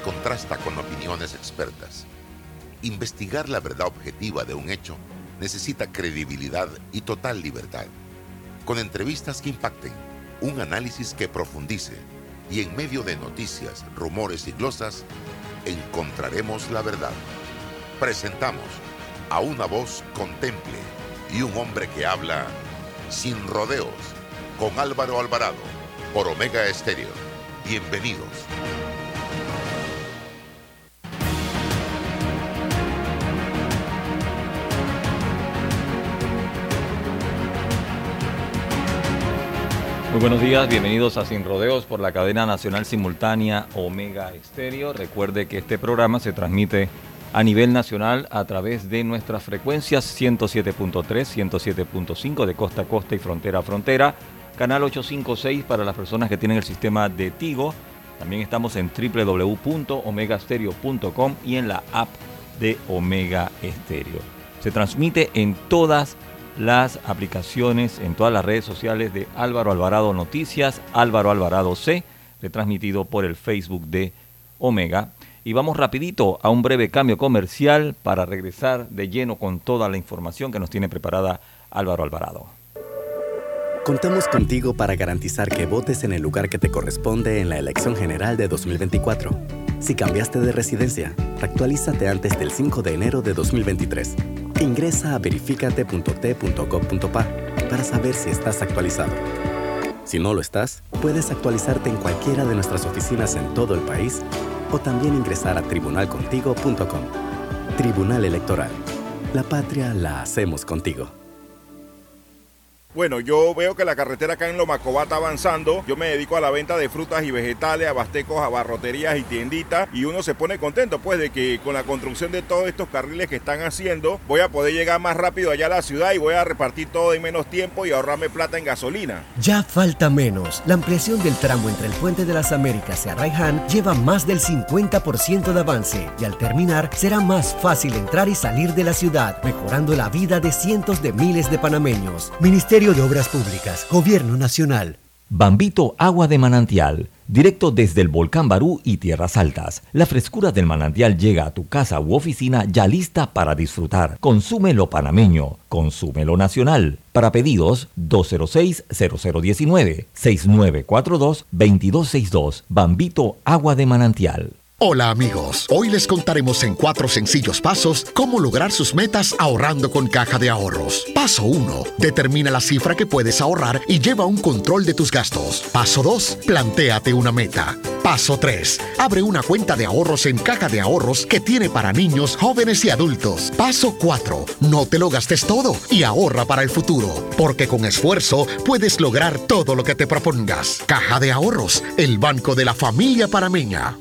contrasta con opiniones expertas. Investigar la verdad objetiva de un hecho necesita credibilidad y total libertad. Con entrevistas que impacten, un análisis que profundice y en medio de noticias, rumores y glosas, encontraremos la verdad. Presentamos a una voz contemple y un hombre que habla sin rodeos con Álvaro Alvarado por Omega Estéreo. Bienvenidos. Buenos días, bienvenidos a Sin Rodeos por la cadena nacional simultánea Omega Estéreo. Recuerde que este programa se transmite a nivel nacional a través de nuestras frecuencias 107.3, 107.5 de costa a costa y frontera a frontera, canal 856 para las personas que tienen el sistema de Tigo. También estamos en www.omegastereo.com y en la app de Omega Estéreo. Se transmite en todas las aplicaciones, en todas las redes sociales de Álvaro Alvarado Noticias, Álvaro Alvarado C, retransmitido por el Facebook de Omega. Y vamos rapidito a un breve cambio comercial para regresar de lleno con toda la información que nos tiene preparada Álvaro Alvarado. Contamos contigo para garantizar que votes en el lugar que te corresponde en la elección general de 2024. Si cambiaste de residencia, actualízate antes del 5 de enero de 2023. Ingresa a verificate.t.gov.pa para saber si estás actualizado. Si no lo estás, puedes actualizarte en cualquiera de nuestras oficinas en todo el país o también ingresar a tribunalcontigo.com. Tribunal Electoral. La patria la hacemos contigo. Bueno, yo veo que la carretera acá en Lomacobá está avanzando. Yo me dedico a la venta de frutas y vegetales, abastecos, abarroterías y tienditas. Y uno se pone contento, pues, de que con la construcción de todos estos carriles que están haciendo, voy a poder llegar más rápido allá a la ciudad y voy a repartir todo en menos tiempo y ahorrarme plata en gasolina. Ya falta menos. La ampliación del tramo entre el Puente de las Américas y Arraiján lleva más del 50% de avance. Y al terminar, será más fácil entrar y salir de la ciudad, mejorando la vida de cientos de miles de panameños. Ministerio de Obras Públicas, Gobierno Nacional. Bambito Agua de Manantial, directo desde el volcán Barú y Tierras Altas. La frescura del manantial llega a tu casa u oficina ya lista para disfrutar. Consúmelo panameño, consúmelo nacional. Para pedidos 206-0019-6942-2262. Bambito Agua de Manantial. Hola amigos, hoy les contaremos en cuatro sencillos pasos cómo lograr sus metas ahorrando con caja de ahorros. Paso 1. Determina la cifra que puedes ahorrar y lleva un control de tus gastos. Paso 2. Plantéate una meta. Paso 3. Abre una cuenta de ahorros en caja de ahorros que tiene para niños, jóvenes y adultos. Paso 4. No te lo gastes todo y ahorra para el futuro, porque con esfuerzo puedes lograr todo lo que te propongas. Caja de ahorros, el banco de la familia parameña.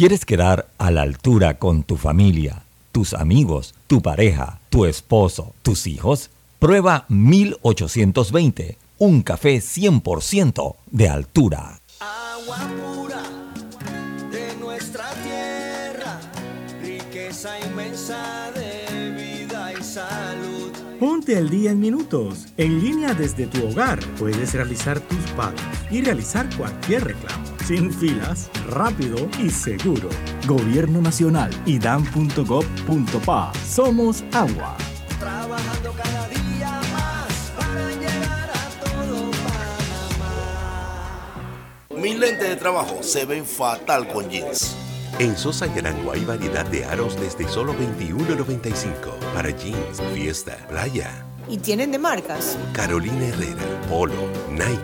¿Quieres quedar a la altura con tu familia, tus amigos, tu pareja, tu esposo, tus hijos? Prueba 1820, un café 100% de altura. Agua pura Ponte al día en minutos. En línea desde tu hogar puedes realizar tus pagos y realizar cualquier reclamo. Sin filas, rápido y seguro. Gobierno Nacional y dan.gov.pa. Somos agua. Trabajando cada día más para llegar a todo Panamá. Mis lentes de trabajo se ven fatal con jeans. En Sosa y Arango hay variedad de aros desde solo $21.95 para jeans, fiesta, playa. ¿Y tienen de marcas? Carolina Herrera, Polo, Nike,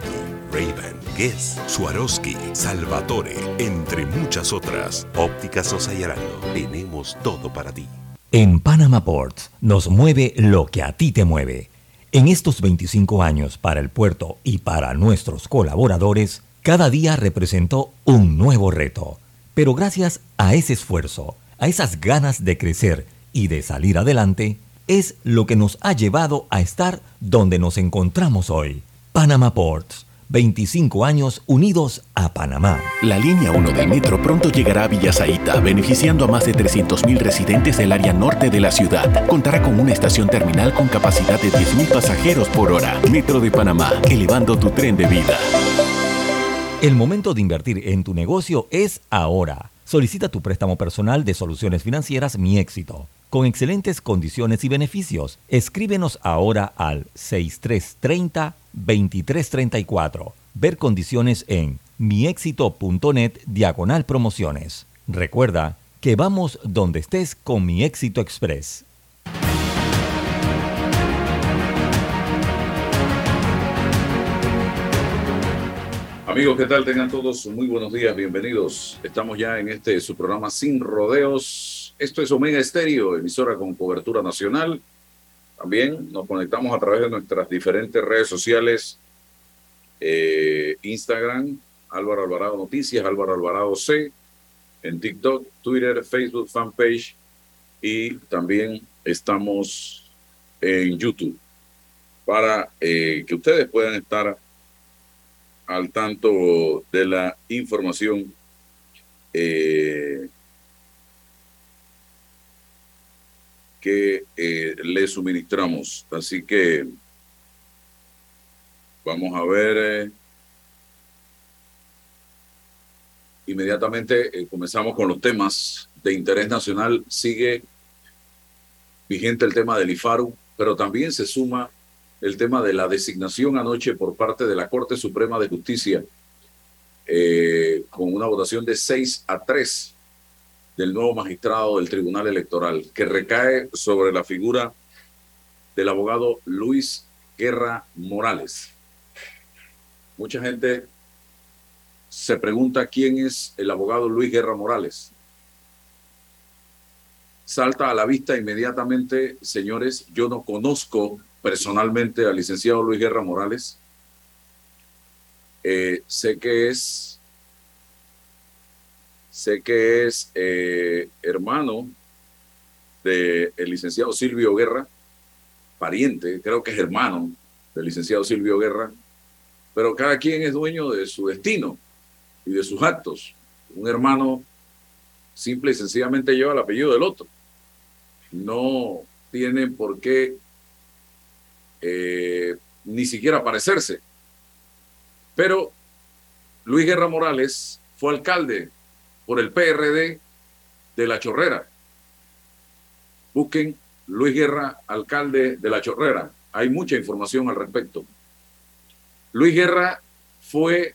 Ray-Ban, Guess, Swarovski, Salvatore, entre muchas otras. Óptica Sosa y Arango, tenemos todo para ti. En Panama Ports nos mueve lo que a ti te mueve. En estos 25 años para el puerto y para nuestros colaboradores, cada día representó un nuevo reto pero gracias a ese esfuerzo, a esas ganas de crecer y de salir adelante, es lo que nos ha llevado a estar donde nos encontramos hoy. Panama Ports. 25 años unidos a Panamá. La línea 1 del metro pronto llegará a Villasaita, beneficiando a más de 300.000 residentes del área norte de la ciudad. Contará con una estación terminal con capacidad de 10.000 pasajeros por hora. Metro de Panamá, elevando tu tren de vida. El momento de invertir en tu negocio es ahora. Solicita tu préstamo personal de soluciones financieras Mi Éxito, con excelentes condiciones y beneficios. Escríbenos ahora al 6330-2334. Ver condiciones en miexito.net diagonal promociones. Recuerda que vamos donde estés con Mi Éxito Express. Amigos, ¿qué tal? Tengan todos muy buenos días, bienvenidos. Estamos ya en este su programa Sin Rodeos. Esto es Omega Estéreo, emisora con cobertura nacional. También nos conectamos a través de nuestras diferentes redes sociales, eh, Instagram, Álvaro Alvarado Noticias, Álvaro Alvarado C, en TikTok, Twitter, Facebook, fanpage y también estamos en YouTube para eh, que ustedes puedan estar al tanto de la información eh, que eh, le suministramos. Así que vamos a ver. Eh, inmediatamente comenzamos con los temas de interés nacional. Sigue vigente el tema del IFARU, pero también se suma el tema de la designación anoche por parte de la Corte Suprema de Justicia eh, con una votación de 6 a 3 del nuevo magistrado del Tribunal Electoral, que recae sobre la figura del abogado Luis Guerra Morales. Mucha gente se pregunta quién es el abogado Luis Guerra Morales. Salta a la vista inmediatamente, señores, yo no conozco personalmente al licenciado Luis Guerra Morales. Eh, sé que es, sé que es eh, hermano del licenciado Silvio Guerra, pariente, creo que es hermano del licenciado Silvio Guerra, pero cada quien es dueño de su destino y de sus actos. Un hermano simple y sencillamente lleva el apellido del otro. No tienen por qué eh, ni siquiera parecerse. Pero Luis Guerra Morales fue alcalde por el PRD de La Chorrera. Busquen Luis Guerra, alcalde de La Chorrera. Hay mucha información al respecto. Luis Guerra fue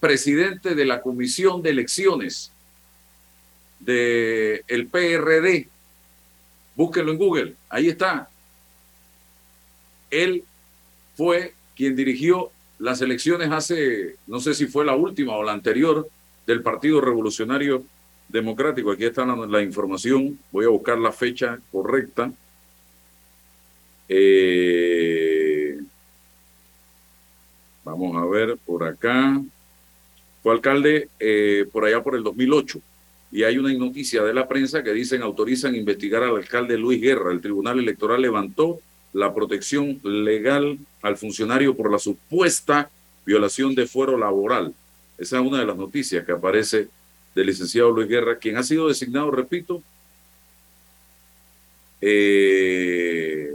presidente de la Comisión de Elecciones del el PRD Búsquenlo en Google, ahí está. Él fue quien dirigió las elecciones hace, no sé si fue la última o la anterior, del Partido Revolucionario Democrático. Aquí está la, información, voy a buscar la fecha correcta. Eh, vamos a ver por acá. Fue alcalde eh, por allá por el 2008 y hay una noticia de la prensa que dicen autorizan investigar al alcalde Luis Guerra. El Tribunal Electoral levantó la protección legal al funcionario por la supuesta violación de fuero laboral. Esa es una de las noticias que aparece del licenciado Luis Guerra, quien ha sido designado, repito, eh,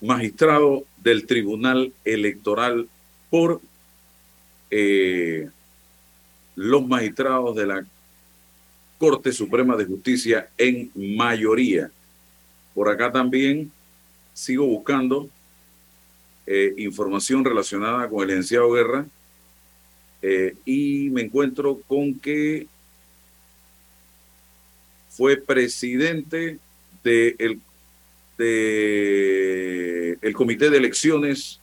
magistrado del Tribunal Electoral por eh, los magistrados de la Corte Suprema de Justicia en mayoría. Por acá también sigo buscando eh, información relacionada con el licenciado Guerra eh, y me encuentro con que fue presidente de el, de el Comité de Elecciones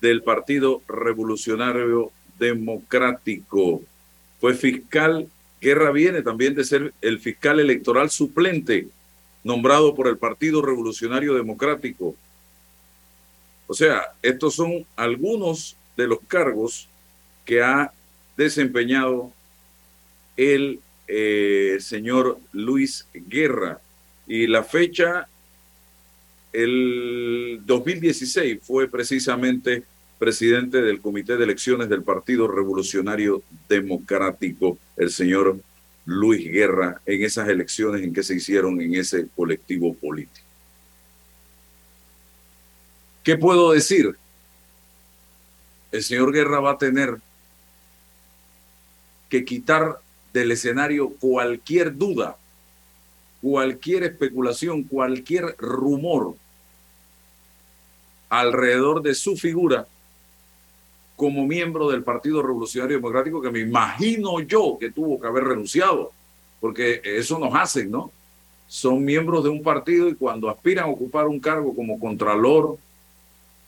del Partido Revolucionario Democrático. Fue fiscal Guerra viene también de ser el fiscal electoral suplente nombrado por el Partido Revolucionario Democrático. O sea, estos son algunos de los cargos que ha desempeñado el eh, señor Luis Guerra. Y la fecha, el 2016, fue precisamente presidente del Comité de Elecciones del Partido Revolucionario Democrático, el señor Luis Guerra, en esas elecciones en que se hicieron en ese colectivo político. ¿Qué puedo decir? El señor Guerra va a tener que quitar del escenario cualquier duda, cualquier especulación, cualquier rumor alrededor de su figura como miembro del Partido Revolucionario Democrático, que me imagino yo que tuvo que haber renunciado, porque eso nos hacen, ¿no? Son miembros de un partido y cuando aspiran a ocupar un cargo como contralor,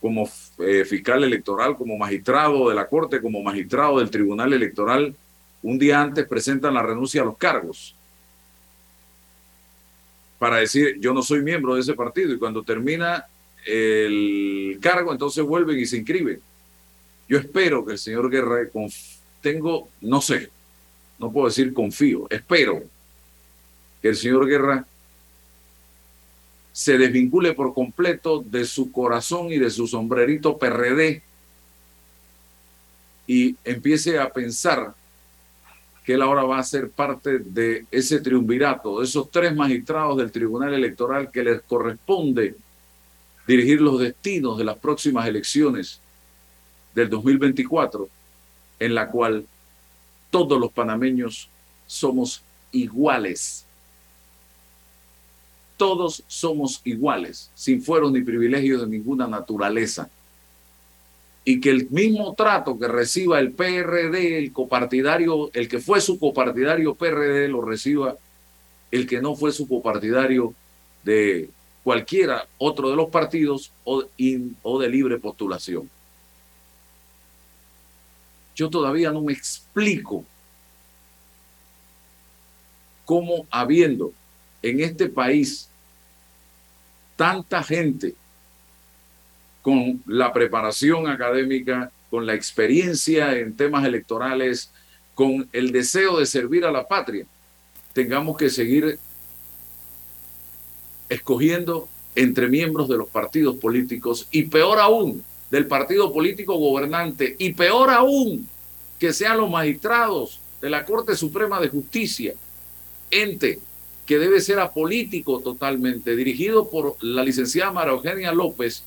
como eh, fiscal electoral, como magistrado de la Corte, como magistrado del Tribunal Electoral, un día antes presentan la renuncia a los cargos para decir yo no soy miembro de ese partido y cuando termina el cargo entonces vuelven y se inscriben. Yo espero que el señor Guerra, tengo, no sé, no puedo decir confío, espero que el señor Guerra se desvincule por completo de su corazón y de su sombrerito PRD y empiece a pensar que él ahora va a ser parte de ese triunvirato, de esos tres magistrados del Tribunal Electoral que les corresponde dirigir los destinos de las próximas elecciones del 2024, en la cual todos los panameños somos iguales. Todos somos iguales, sin fueros ni privilegios de ninguna naturaleza y que el mismo trato que reciba el PRD, el copartidario, el que fue su copartidario PRD, lo reciba el que no fue su copartidario de cualquiera otro de los partidos o, o de libre postulación. Yo todavía no me explico cómo habiendo en este país tanta gente con la preparación académica, con la experiencia en temas electorales, con el deseo de servir a la patria, tengamos que seguir escogiendo entre miembros de los partidos políticos y peor aún del partido político gobernante y peor aún que sean los magistrados de la Corte Suprema de Justicia, ente que debe ser apolítico totalmente, dirigido por la licenciada María Eugenia López,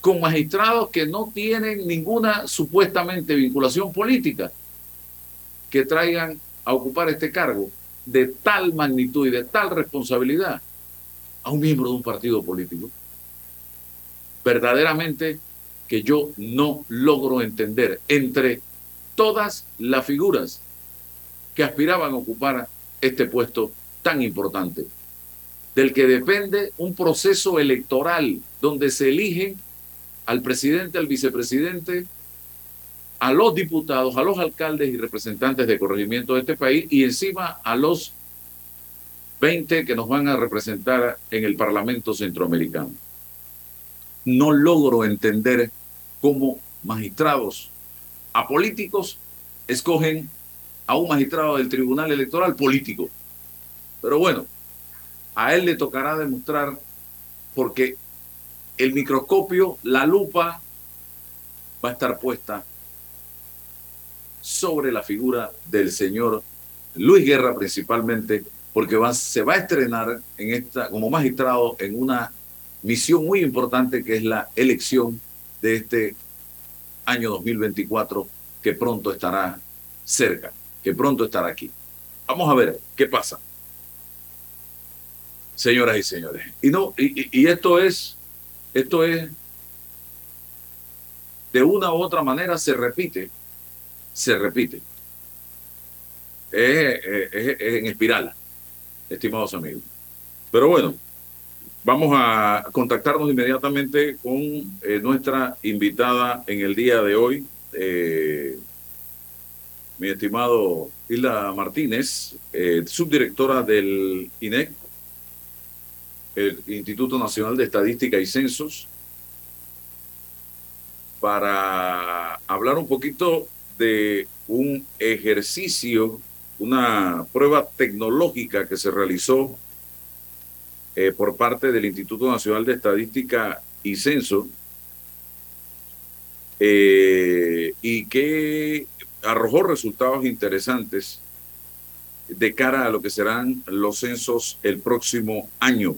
con magistrados que no tienen ninguna supuestamente vinculación política que traigan a ocupar este cargo de tal magnitud y de tal responsabilidad a un miembro de un partido político. Verdaderamente que yo no logro entender entre todas las figuras que aspiraban a ocupar este puesto tan importante, del que depende un proceso electoral donde se eligen al presidente, al vicepresidente, a los diputados, a los alcaldes y representantes de corregimiento de este país y encima a los 20 que nos van a representar en el Parlamento Centroamericano. No logro entender cómo magistrados apolíticos escogen a un magistrado del Tribunal Electoral político. Pero bueno, a él le tocará demostrar porque el microscopio, la lupa, va a estar puesta sobre la figura del señor Luis Guerra principalmente, porque se va a estrenar en esta, como magistrado en una misión muy importante que es la elección de este año 2024 que pronto estará cerca, que pronto estará aquí. Vamos a ver qué pasa, señoras y señores. Y no, y, esto es esto es, de una u otra manera, se repite, se repite. Es, en espiral, estimados amigos. Pero bueno, vamos a contactarnos inmediatamente con eh, nuestra invitada en el día de hoy, eh, mi estimado Hilda Martínez, eh, subdirectora del INEC, el Instituto Nacional de Estadística y Censos para hablar un poquito de un ejercicio, una prueba tecnológica que se realizó eh, por parte del Instituto Nacional de Estadística y Censo eh, y que arrojó resultados interesantes de cara a lo que serán los censos el próximo año.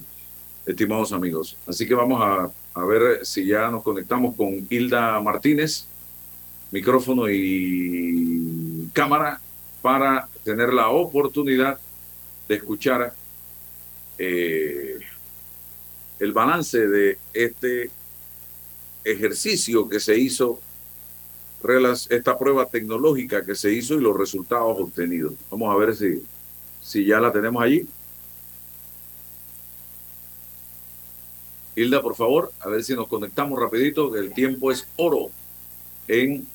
estimados amigos. Así que vamos a, a ver si ya nos conectamos con Hilda Martínez, micrófono y cámara, para tener la oportunidad de escuchar eh, el balance de este ejercicio que se hizo, esta prueba tecnológica que se hizo y los resultados obtenidos. Vamos a ver si, si ya la tenemos allí. Hilda, por favor, a ver si nos conectamos rapidito, que el tiempo es oro en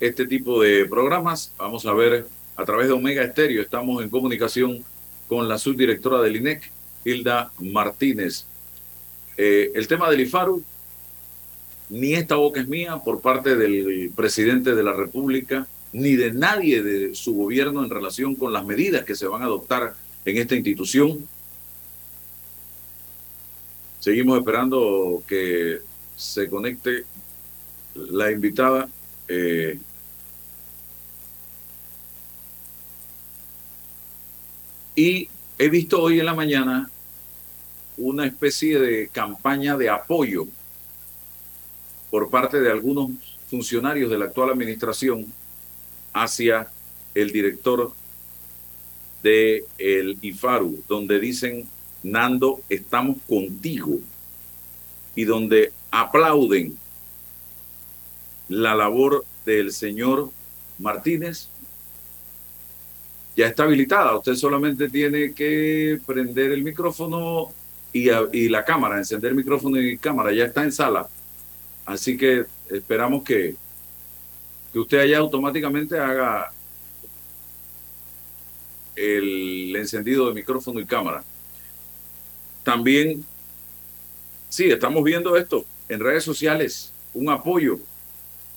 este tipo de programas. Vamos a ver a través de Omega Estéreo, estamos en comunicación con la subdirectora del INEC, Hilda Martínez. Eh, el tema del IFARU, ni esta boca es mía por parte del presidente de la República, ni de nadie de su gobierno en relación con las medidas que se van a adoptar en esta institución. Seguimos esperando que se conecte la invitada. eh, y he visto hoy en la mañana una especie de campaña de apoyo por parte de algunos funcionarios de la actual administración hacia el director de el IFARU, donde dicen, Nando, estamos contigo, y donde aplauden la labor del señor Martínez, ya está habilitada. Usted solamente tiene que prender el micrófono y, la cámara, encender micrófono y cámara, ya está en sala. Así que esperamos que, que usted allá automáticamente haga el encendido de micrófono y cámara. También, sí, estamos viendo esto en redes sociales, un apoyo,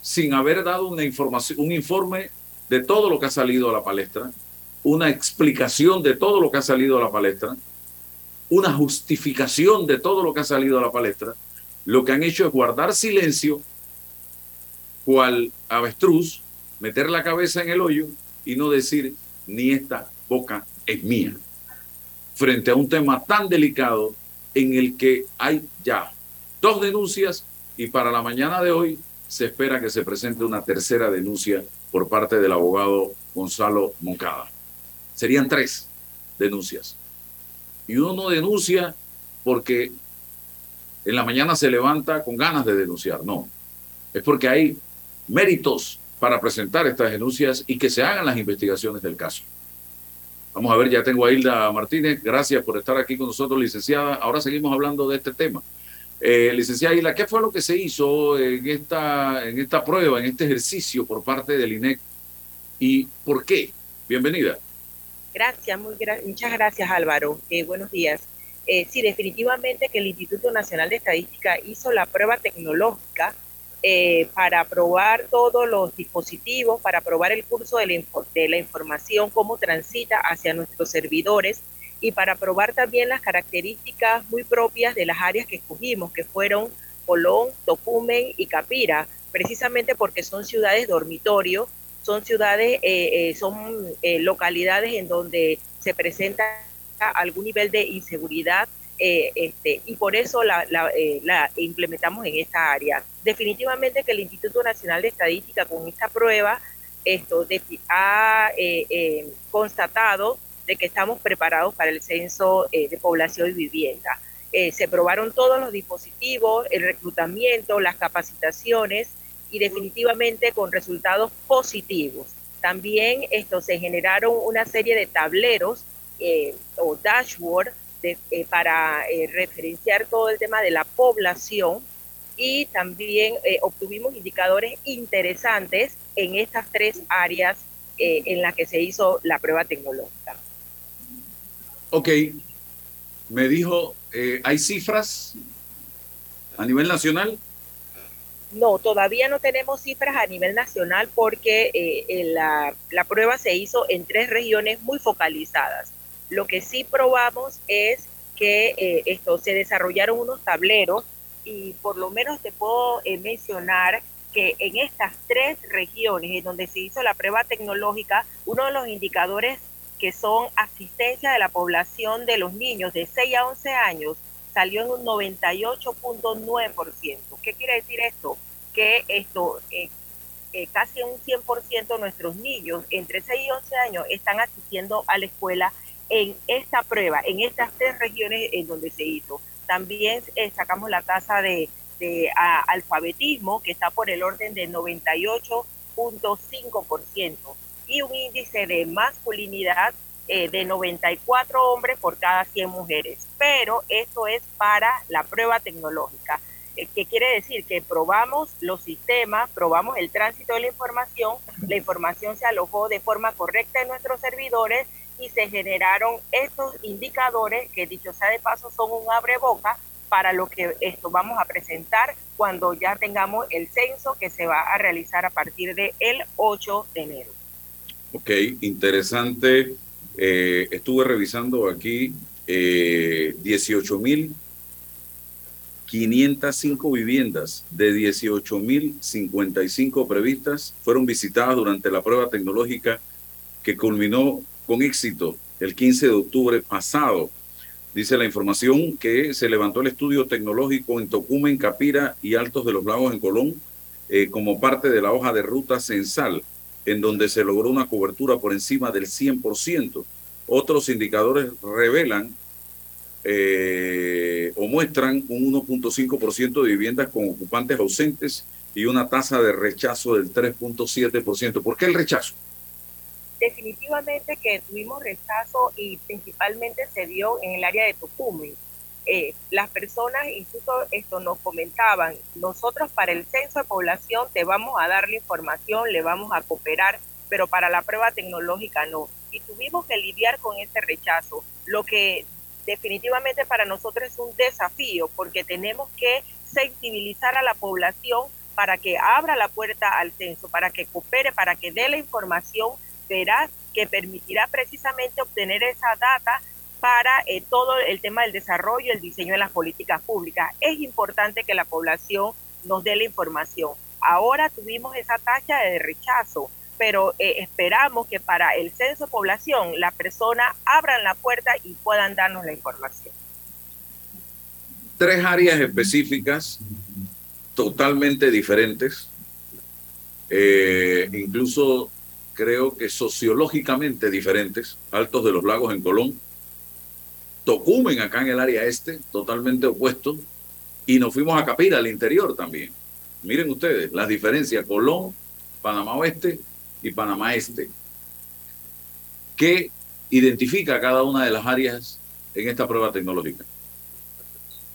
sin haber dado una información, un informe de todo lo que ha salido a la palestra, una explicación de todo lo que ha salido a la palestra, una justificación de todo lo que ha salido a la palestra, lo que han hecho es guardar silencio, cual avestruz, meter la cabeza en el hoyo y no decir, ni esta boca es mía, frente a un tema tan delicado en el que hay ya dos denuncias y para la mañana de hoy se espera que se presente una tercera denuncia por parte del abogado Gonzalo Moncada. Serían tres denuncias. Y uno no denuncia porque en la mañana se levanta con ganas de denunciar, no. Es porque hay méritos para presentar estas denuncias y que se hagan las investigaciones del caso. Vamos a ver, ya tengo a Hilda Martínez. Gracias por estar aquí con nosotros, licenciada. Ahora seguimos hablando de este tema. Eh, licenciada Hilda, ¿qué fue lo que se hizo en esta, en esta prueba, en este ejercicio por parte del INEC y por qué? Bienvenida. Gracias, muy gra- muchas gracias Álvaro. Eh, buenos días. Eh, sí, definitivamente que el Instituto Nacional de Estadística hizo la prueba tecnológica eh, para probar todos los dispositivos, para probar el curso de la, de la información, cómo transita hacia nuestros servidores y para probar también las características muy propias de las áreas que escogimos, que fueron Colón, Tocumen y Capira, precisamente porque son ciudades dormitorio, son ciudades, eh, eh, son eh, localidades en donde se presenta algún nivel de inseguridad eh, este, y por eso la, la, eh, la implementamos en esta área. Definitivamente que el Instituto Nacional de Estadística con esta prueba esto de- ha eh, constatado de que estamos preparados para el censo de población y vivienda. Se probaron todos los dispositivos, el reclutamiento, las capacitaciones y definitivamente con resultados positivos. También esto, se generaron una serie de tableros eh, o dashboard de, eh, para eh, referenciar todo el tema de la población y también eh, obtuvimos indicadores interesantes en estas tres áreas en las que se hizo la prueba tecnológica. Ok, me dijo, ¿hay cifras a nivel nacional? No, todavía no tenemos cifras a nivel nacional porque eh, eh, la, prueba se hizo en tres regiones muy focalizadas. Lo que sí probamos es que eh, esto se desarrollaron unos tableros y por lo menos te puedo mencionar que en estas tres regiones en donde se hizo la prueba tecnológica, uno de los indicadores que son asistencia de la población de los niños de 6 a 11 años, salió en un 98.9%. ¿Qué quiere decir esto? Que esto, eh, eh, casi un 100% de nuestros niños entre 6 y 11 años están asistiendo a la escuela en esta prueba, en estas tres regiones en donde se hizo. También eh, sacamos la tasa de, de alfabetismo, que está por el orden de 98.5%, y un índice de masculinidad eh, de 94 hombres por cada 100 mujeres. Pero esto es para la prueba tecnológica. Eh, ¿Qué quiere decir? Que probamos los sistemas, probamos el tránsito de la información, la información se alojó de forma correcta en nuestros servidores y se generaron estos indicadores que dicho sea de paso son un abre boca para lo que esto vamos a presentar cuando ya tengamos el censo que se va a realizar a partir del el 8 de enero. Ok, interesante. Eh, estuve revisando aquí eh, 18 mil 505 viviendas de 18.055 previstas fueron visitadas durante la prueba tecnológica que culminó con éxito el 15 de octubre pasado. Dice la información que se levantó el estudio tecnológico en Tocumen, Capira y Altos de los Lagos en Colón eh, como parte de la hoja de ruta censal, en donde se logró una cobertura por encima del 100%. Otros indicadores revelan eh, o muestran un 1.5% de viviendas con ocupantes ausentes y una tasa de rechazo del 3.7%. ¿Por qué el rechazo? Definitivamente que tuvimos rechazo y principalmente se dio en el área de Tocumen. Eh, las personas, incluso esto nos comentaban, nosotros para el censo de población te vamos a dar la información, le vamos a cooperar, pero para la prueba tecnológica no. Y tuvimos que lidiar con ese rechazo, lo que definitivamente para nosotros es un desafío porque tenemos que sensibilizar a la población para que abra la puerta al censo, para que coopere, para que dé la información veraz que permitirá precisamente obtener esa data para eh, todo el tema del desarrollo el diseño de las políticas públicas. Es importante que la población nos dé la información. Ahora tuvimos esa tasa de rechazo, pero eh, esperamos que para el censo población la persona abran la puerta y puedan darnos la información. Tres áreas específicas totalmente diferentes, eh, incluso creo que sociológicamente diferentes, Altos de los Lagos en Colón, Tocumen acá en el área este, totalmente opuesto, y nos fuimos a Capira, al interior también. Miren ustedes las diferencias, Colón, Panamá Oeste y Panamá Este. ¿Qué identifica cada una de las áreas en esta prueba tecnológica?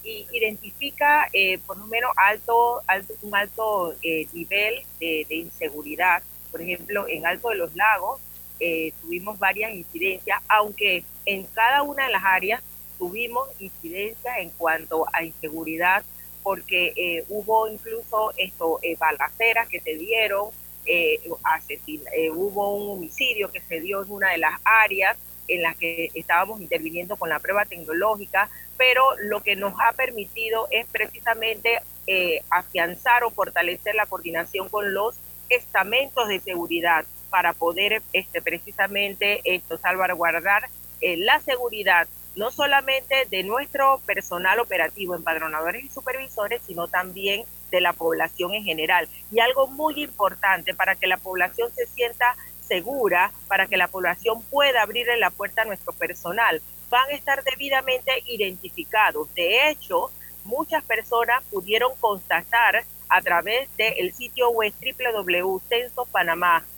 Y identifica eh, por menos alto, alto un alto eh, nivel de, inseguridad. Por ejemplo, en Alto de los Lagos eh, tuvimos varias incidencias, aunque en cada una de las áreas tuvimos incidencias en cuanto a inseguridad, porque eh, hubo incluso esto, eh, balaceras que se dieron, eh, eh, hubo un homicidio que se dio en una de las áreas en las que estábamos interviniendo con la prueba tecnológica, pero lo que nos ha permitido es precisamente eh, afianzar o fortalecer la coordinación con los estamentos de seguridad para poder este, precisamente esto salvaguardar eh, la seguridad no solamente de nuestro personal operativo, empadronadores y supervisores, sino también de la población en general. Y algo muy importante para que la población se sienta segura, para que la población pueda abrirle la puerta a nuestro personal, van a estar debidamente identificados. De hecho, muchas personas pudieron constatar a través del sitio web www.censopanamá, eh, eh,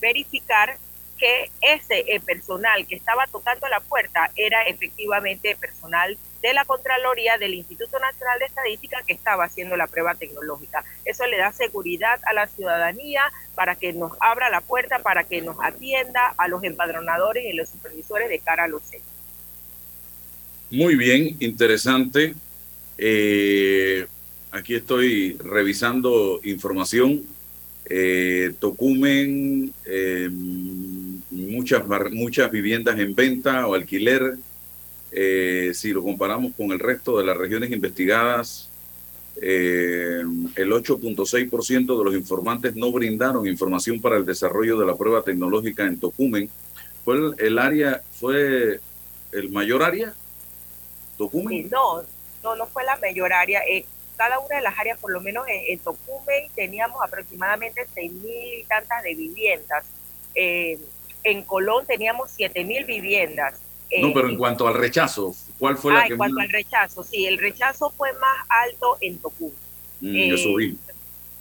verificar que ese eh, personal que estaba tocando la puerta era efectivamente personal de la Contraloría del Instituto Nacional de Estadística que estaba haciendo la prueba tecnológica. Eso le da seguridad a la ciudadanía para que nos abra la puerta, para que nos atienda a los empadronadores y los supervisores de cara a los hechos. Muy bien, interesante. Eh, aquí estoy revisando información. Eh, Tocumen, eh, muchas, muchas viviendas en venta o alquiler. Eh, si lo comparamos con el resto de las regiones investigadas, eh, el 8.6% de los informantes no brindaron información para el desarrollo de la prueba tecnológica en Tocumen, ¿Fue el, área, fue el mayor área? ¿Tocumen? No, no, no fue la mayor área. Eh, cada una de las áreas, por lo menos en, en Tocumen, teníamos aproximadamente seis mil y tantas de viviendas. Eh, en Colón teníamos siete mil viviendas. no, Eh, pero en cuanto al rechazo, ¿cuál fue la ah, que en cuanto más- al rechazo, sí, el rechazo fue más alto en Tocumen. Mm, eh, vi.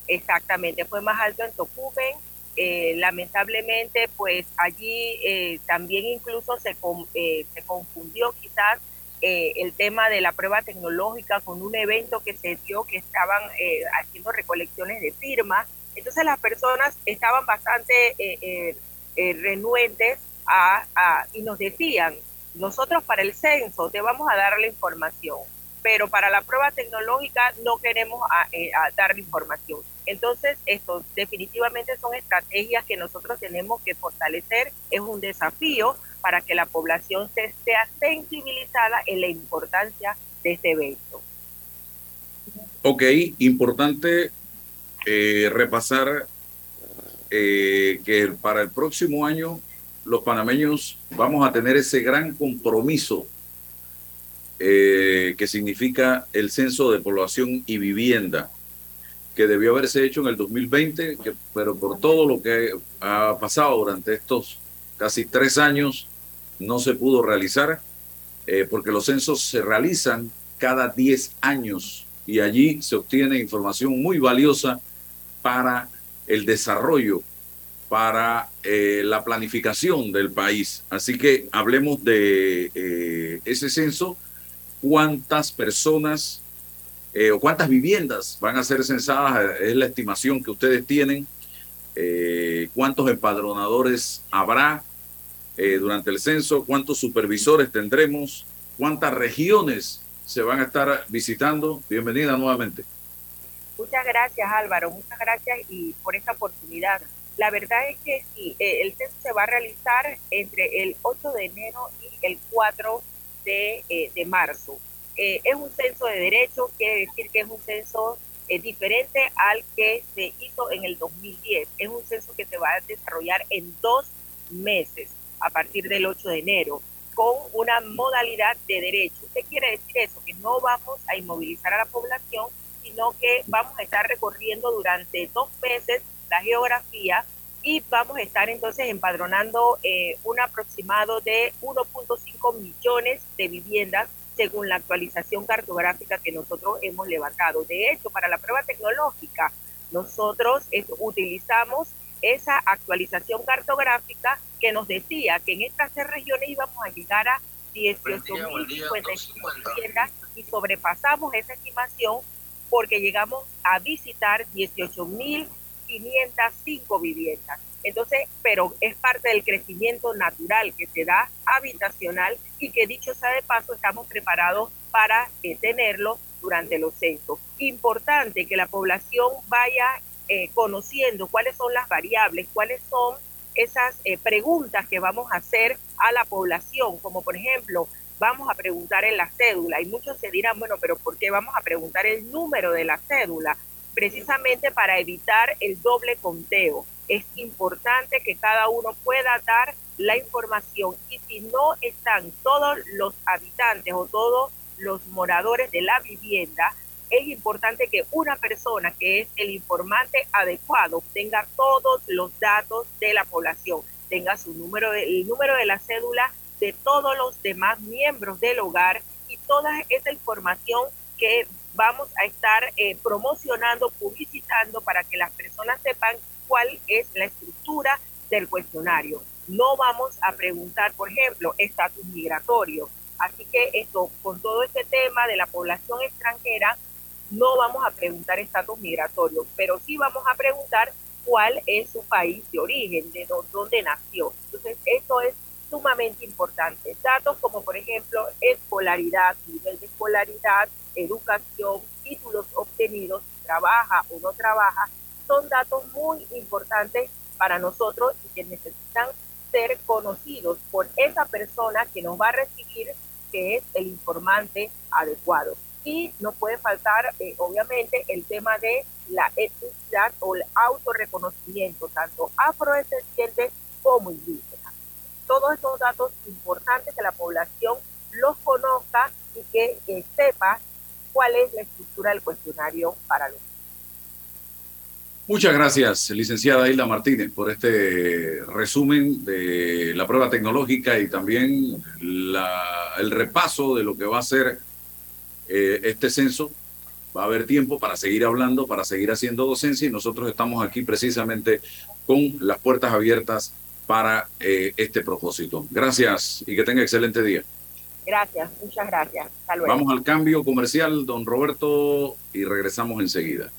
Exactamente, fue más alto en Tocumen. Eh, lamentablemente, pues allí eh, también incluso se, con- eh, se confundió quizás eh, el tema de la prueba tecnológica con un evento que se dio que estaban eh, haciendo recolecciones de firmas. Entonces las personas estaban bastante eh, eh, eh, renuentes a, a- y nos decían, nosotros para el censo te vamos a dar la información, pero para la prueba tecnológica no queremos a- eh, a dar la información. Entonces, esto definitivamente son estrategias que nosotros tenemos que fortalecer. Es un desafío para que la población se sea sensibilizada en la importancia de este evento. Ok, importante eh, repasar eh, que para el próximo año los panameños vamos a tener ese gran compromiso eh, que significa el censo de población y vivienda, que debió haberse hecho en el 2020, que- pero por todo lo que ha pasado durante estos casi tres años no se pudo realizar, eh, porque los censos se realizan cada 10 años y allí se obtiene información muy valiosa para el desarrollo, para eh, la planificación del país. Así que hablemos de eh, ese censo, cuántas personas o cuántas viviendas van a ser censadas, es la estimación que ustedes tienen, cuántos empadronadores habrá eh, durante el censo, cuántos supervisores tendremos, cuántas regiones se van a estar visitando. Bienvenida nuevamente. Muchas gracias Álvaro, muchas gracias y por esta oportunidad. La verdad es que sí, eh, el censo se va a realizar entre el 8 de enero y el 4 de, eh, de marzo. Eh, es un censo de derecho, quiere decir que es un censo diferente al que se hizo en el 2010. Es un censo que se va a desarrollar en dos meses a partir del 8 de enero con una modalidad de derecho. ¿Qué quiere decir eso? Que no vamos a inmovilizar a la población, sino que vamos a estar recorriendo durante dos meses la geografía y vamos a estar entonces empadronando eh, un aproximado de 1.5 millones de viviendas según la actualización cartográfica que nosotros hemos levantado. De hecho, para la prueba tecnológica, nosotros eh, utilizamos esa actualización cartográfica que nos decía que en estas tres regiones íbamos a llegar a 18.055 viviendas y sobrepasamos esa estimación porque llegamos a visitar 18.505 viviendas. Entonces, pero es parte del crecimiento natural que se da habitacional y que dicho sea de paso, estamos preparados para tenerlo durante los censos. Importante que la población vaya eh, conociendo cuáles son las variables, cuáles son esas eh, preguntas que vamos a hacer a la población, como por ejemplo, vamos a preguntar en la cédula y muchos se dirán, bueno, pero ¿por qué vamos a preguntar el número de la cédula? Precisamente para evitar el doble conteo. Es importante que cada uno pueda dar la información y si no están todos los habitantes o todos los moradores de la vivienda, es importante que una persona que es el informante adecuado tenga todos los datos de la población, tenga su número, de, el número de la cédula de todos los demás miembros del hogar y toda esa información que vamos a estar eh, promocionando, publicitando para que las personas sepan cuál es la estructura del cuestionario. No vamos a preguntar, por ejemplo, estatus migratorio. Así que esto, con todo este tema de la población extranjera, no vamos a preguntar estatus migratorio, pero sí vamos a preguntar cuál es su país de origen, de dónde nació. Entonces, esto es sumamente importante. Datos como, por ejemplo, escolaridad, nivel de escolaridad, educación, títulos obtenidos, trabaja o no trabaja, son datos muy importantes para nosotros y que necesitan ser conocidos por esa persona que nos va a recibir, que es el informante adecuado. Y no puede faltar, eh, obviamente, el tema de la etnicidad o el autorreconocimiento, tanto afrodescendiente como indígena. todos estos datos importantes que la población los conozca y que eh, sepa cuál es la estructura del cuestionario para los Muchas gracias, licenciada Hilda Martínez, por este resumen de la prueba tecnológica y también la- el repaso de lo que va a ser eh, este censo. Va a haber tiempo para seguir hablando, para seguir haciendo docencia y nosotros estamos aquí precisamente con las puertas abiertas para eh, este propósito. Gracias y que tenga excelente día. Gracias, muchas gracias. Hasta luego. Vamos al cambio comercial, don Roberto, y regresamos enseguida.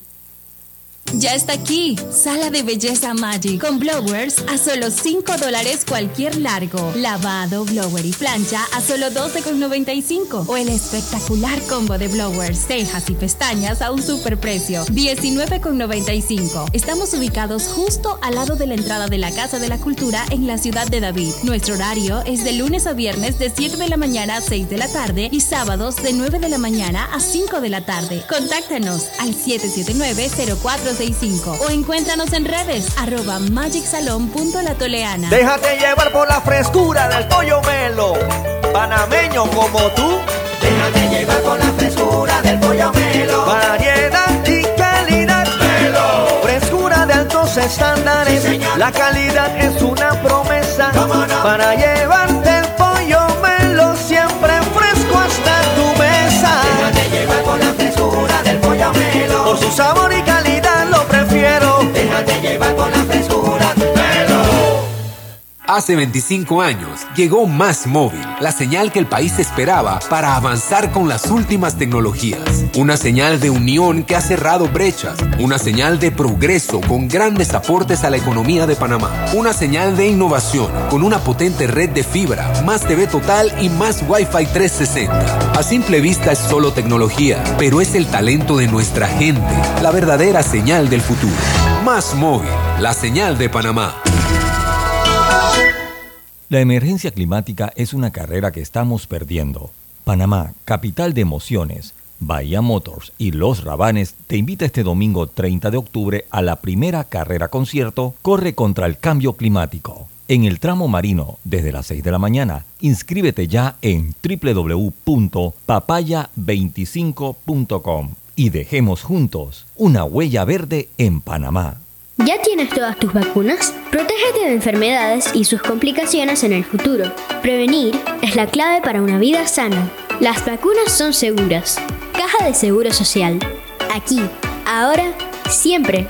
Ya está aquí, Sala de Belleza Magic, con blowers a solo 5 dólares cualquier largo, lavado, blower y plancha a solo 12,95 o el espectacular combo de blowers, cejas y pestañas a un superprecio, 19,95. Estamos ubicados justo al lado de la entrada de la Casa de la Cultura en la ciudad de David. Nuestro horario es de lunes a viernes de 7 de la mañana a 6 de la tarde y sábados de 9 de la mañana a 5 de la tarde. Contáctanos al 779-0465 o encuéntranos en redes arroba magicsalon.latoleana. Déjate llevar por la frescura del pollo melo, panameño como tú. Déjate llevar por la frescura del pollo melo. Variedad y calidad. Melo. Frescura de altos estándares. la calidad es una promesa para llevarte el pollo melo siempre fresco hasta tu mesa. Déjate llevar por la frescura del pollo melo. Por su sabor y calidad Hace 25 años llegó Más Móvil, la señal que el país esperaba para avanzar con las últimas tecnologías. Una señal de unión que ha cerrado brechas. Una señal de progreso con grandes aportes a la economía de Panamá. Una señal de innovación con una potente red de fibra, más TV total y más Wi-Fi 360. A simple vista es solo tecnología, pero es el talento de nuestra gente, la verdadera señal del futuro. Más Móvil, la señal de Panamá. La emergencia climática es una carrera que estamos perdiendo. Panamá, capital de emociones, Bahía Motors y Los Rabanes te invita este domingo 30 de octubre a la primera carrera concierto Corre contra el cambio climático. En el tramo marino, desde las 6 de la mañana, inscríbete ya en www.papaya25.com y dejemos juntos una huella verde en Panamá. ¿Ya tienes todas tus vacunas? Protégete de enfermedades y sus complicaciones en el futuro. Prevenir es la clave para una vida sana. Las vacunas son seguras. Caja de Seguro Social. Aquí, ahora, siempre.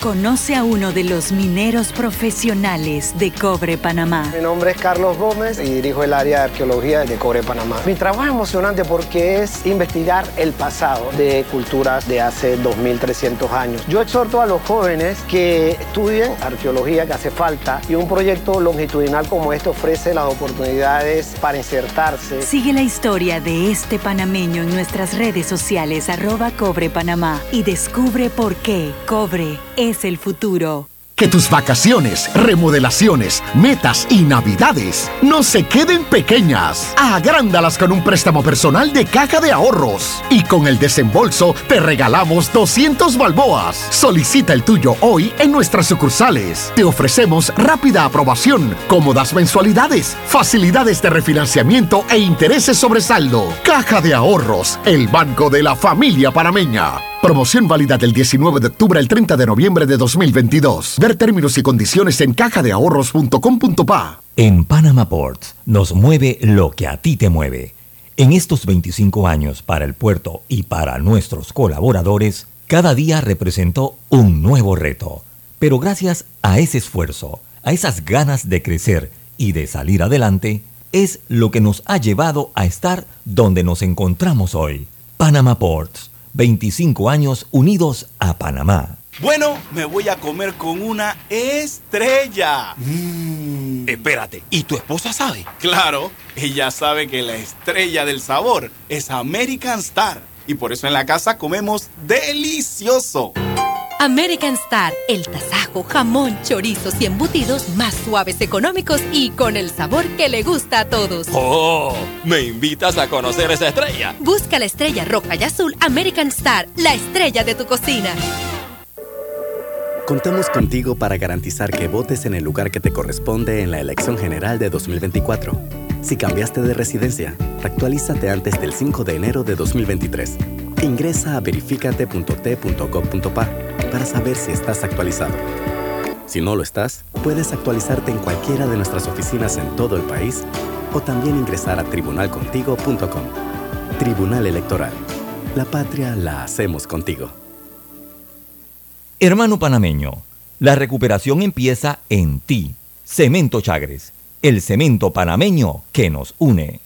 Conoce a uno de los mineros profesionales de Cobre Panamá. Mi nombre es Carlos Gómez y dirijo el área de arqueología de Cobre Panamá. Mi trabajo es emocionante porque es investigar el pasado de culturas de hace 2300 años. Yo exhorto a los jóvenes que estudien arqueología que hace falta y un proyecto longitudinal como este ofrece las oportunidades para insertarse. Sigue la historia de este panameño en nuestras redes sociales arroba Cobre Panamá y descubre por qué Cobre es el futuro. Que tus vacaciones, remodelaciones, metas y navidades no se queden pequeñas. Agrándalas con un préstamo personal de caja de ahorros. Y con el desembolso te regalamos 200 balboas. Solicita el tuyo hoy en nuestras sucursales. Te ofrecemos rápida aprobación, cómodas mensualidades, facilidades de refinanciamiento e intereses sobre saldo. Caja de ahorros, el banco de la familia panameña. Promoción válida del 19 de octubre al 30 de noviembre de 2022. Ver términos y condiciones en cajadeahorros.com.pa. En Panama Ports nos mueve lo que a ti te mueve. En estos 25 años para el puerto y para nuestros colaboradores, cada día representó un nuevo reto. Pero gracias a ese esfuerzo, a esas ganas de crecer y de salir adelante, es lo que nos ha llevado a estar donde nos encontramos hoy. Panama Ports, 25 años unidos a Panamá. Bueno, me voy a comer con una estrella. Espérate, ¿y tu esposa sabe? Claro, ella sabe que la estrella del sabor es American Star. Y por eso en la casa comemos delicioso. American Star, el tasajo, jamón, chorizos y embutidos más suaves, económicos y con el sabor que le gusta a todos. ¡Oh! ¿Me invitas a conocer esa estrella? Busca la estrella roja y azul American Star, la estrella de tu cocina. Contamos contigo para garantizar que votes en el lugar que te corresponde en la elección general de 2024. Si cambiaste de residencia, actualízate antes del 5 de enero de 2023. Ingresa a verificate.t.gov.pa para saber si estás actualizado. Si no lo estás, puedes actualizarte en cualquiera de nuestras oficinas en todo el país o también ingresar a tribunalcontigo.com. Tribunal Electoral. La patria la hacemos contigo. Hermano panameño, la recuperación empieza en ti. Cemento Chagres, el cemento panameño que nos une.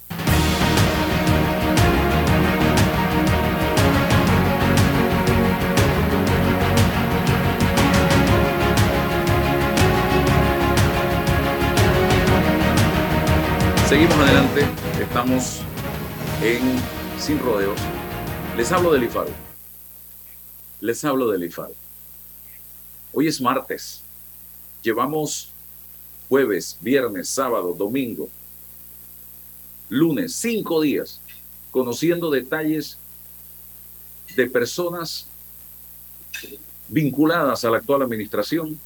Seguimos adelante, estamos en Sin Rodeos. Les hablo del IFARO. Les hablo del IFARO. Hoy es martes. Llevamos jueves, viernes, sábado, domingo, lunes, cinco días, conociendo detalles de personas vinculadas a la actual administración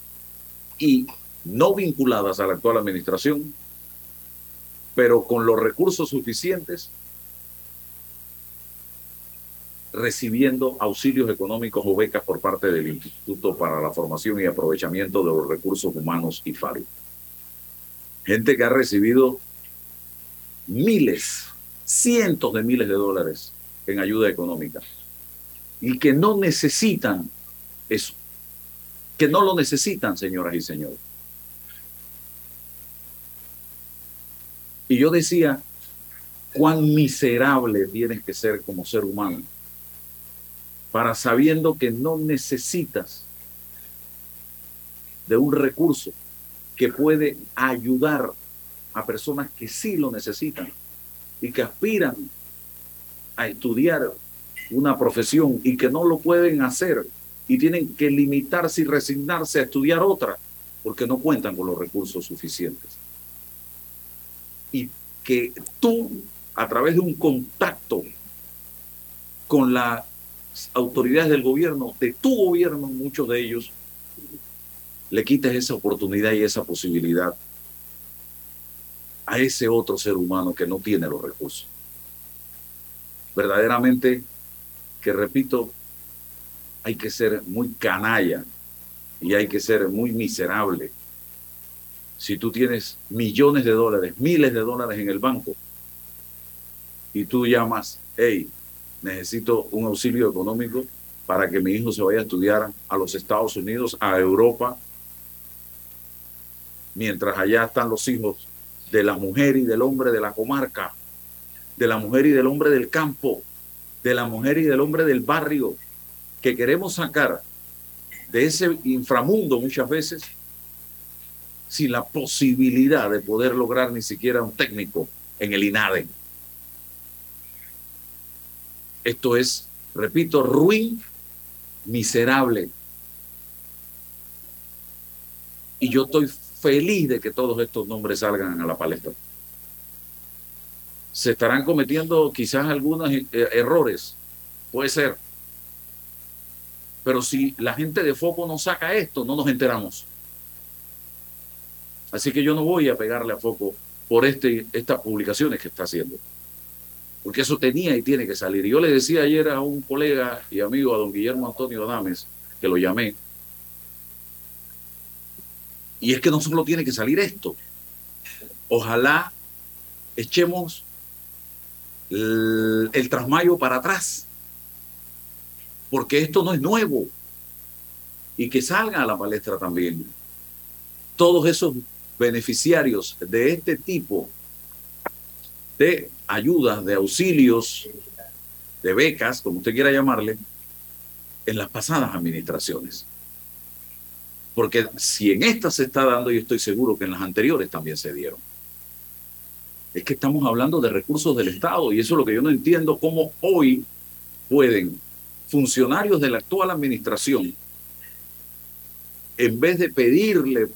y no vinculadas a la actual administración, pero con los recursos suficientes recibiendo auxilios económicos o becas por parte del Instituto para la Formación y Aprovechamiento de los Recursos Humanos y FARI. Gente que ha recibido miles, cientos de miles de dólares en ayuda económica y que no necesitan eso, que no lo necesitan, señoras y señores. Y yo decía, cuán miserable tienes que ser como ser humano para sabiendo que no necesitas de un recurso que puede ayudar a personas que sí lo necesitan y que aspiran a estudiar una profesión y que no lo pueden hacer y tienen que limitarse y resignarse a estudiar otra porque no cuentan con los recursos suficientes. Y que tú, a través de un contacto con la autoridades del gobierno, de tu gobierno, muchos de ellos, le quites esa oportunidad y esa posibilidad a ese otro ser humano que no tiene los recursos. Verdaderamente, que repito, hay que ser muy canalla y hay que ser muy miserable. Si tú tienes millones de dólares, miles de dólares en el banco y tú llamas, hey, necesito un auxilio económico para que mi hijo se vaya a estudiar a los Estados Unidos, a Europa, mientras allá están los hijos de la mujer y del hombre de la comarca, de la mujer y del hombre del campo, de la mujer y del hombre del barrio, que queremos sacar de ese inframundo muchas veces sin la posibilidad de poder lograr ni siquiera un técnico en el INADE. Esto es, repito, ruin, miserable. Y yo estoy feliz de que todos estos nombres salgan a la palestra. Se estarán cometiendo quizás algunos eh, errores, puede ser. Pero si la gente de Foco no saca esto, no nos enteramos. Así que yo no voy a pegarle a Foco por este, estas publicaciones que está haciendo porque eso tenía y tiene que salir. Y yo le decía ayer a un colega y amigo, a don Guillermo Antonio Adames, que lo llamé, y es que no solo tiene que salir esto, ojalá echemos el, el trasmayo para atrás, porque esto no es nuevo, y que salga a la palestra también. Todos esos beneficiarios de este tipo de ayudas, de auxilios, de becas, como usted quiera llamarle, en las pasadas administraciones. Porque si en esta se está dando, y estoy seguro que en las anteriores también se dieron. Es que estamos hablando de recursos del Estado y eso es lo que yo no entiendo, cómo hoy pueden funcionarios de la actual administración, en vez de pedirle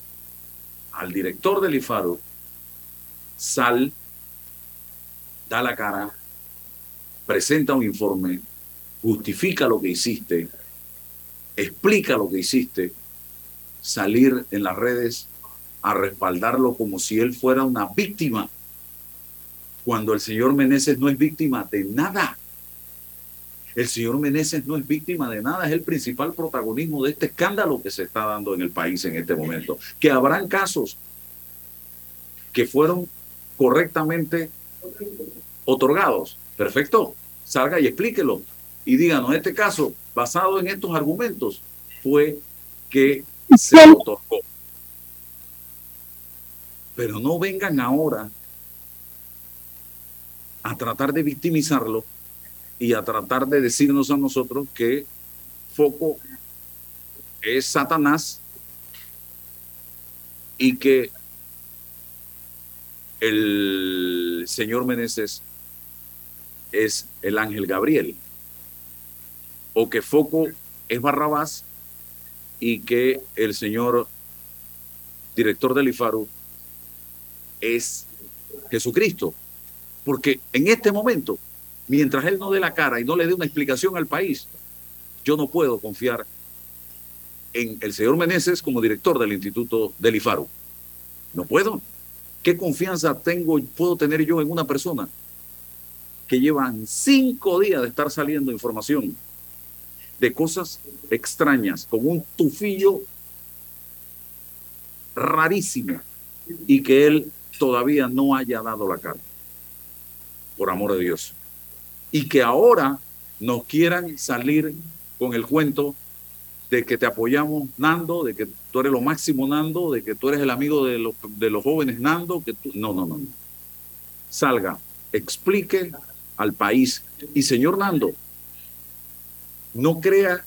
al director del IFARO sal da la cara, presenta un informe, justifica lo que hiciste, explica lo que hiciste salir en las redes a respaldarlo como si él fuera una víctima, cuando el señor Meneses no es víctima de nada. El señor Meneses no es víctima de nada, es el principal protagonismo de este escándalo que se está dando en el país en este momento. Que habrán casos que fueron correctamente otorgados. Perfecto, salga y explíquelo. Y díganos, este caso, basado en estos argumentos, fue que se otorgó. Pero no vengan ahora a tratar de victimizarlo y a tratar de decirnos a nosotros que Foco es Satanás y que el señor Meneses es el ángel Gabriel o que Foco es Barrabás y que el señor director del IFARU es Jesucristo. Porque en este momento, mientras él no dé la cara y no le dé una explicación al país, yo no puedo confiar en el señor Meneses como director del Instituto del IFARU. No puedo. ¿Qué confianza tengo, puedo tener yo en una persona que llevan cinco días de estar saliendo información de cosas extrañas, con un tufillo rarísimo y que él todavía no haya dado la cara, por amor de Dios. Y que ahora nos quieran salir con el cuento de que te apoyamos, Nando, de que tú eres lo máximo, Nando, de que tú eres el amigo de los, de los jóvenes, Nando, que tú... No, no, no. Salga, explique al país. Y señor Nando, no crea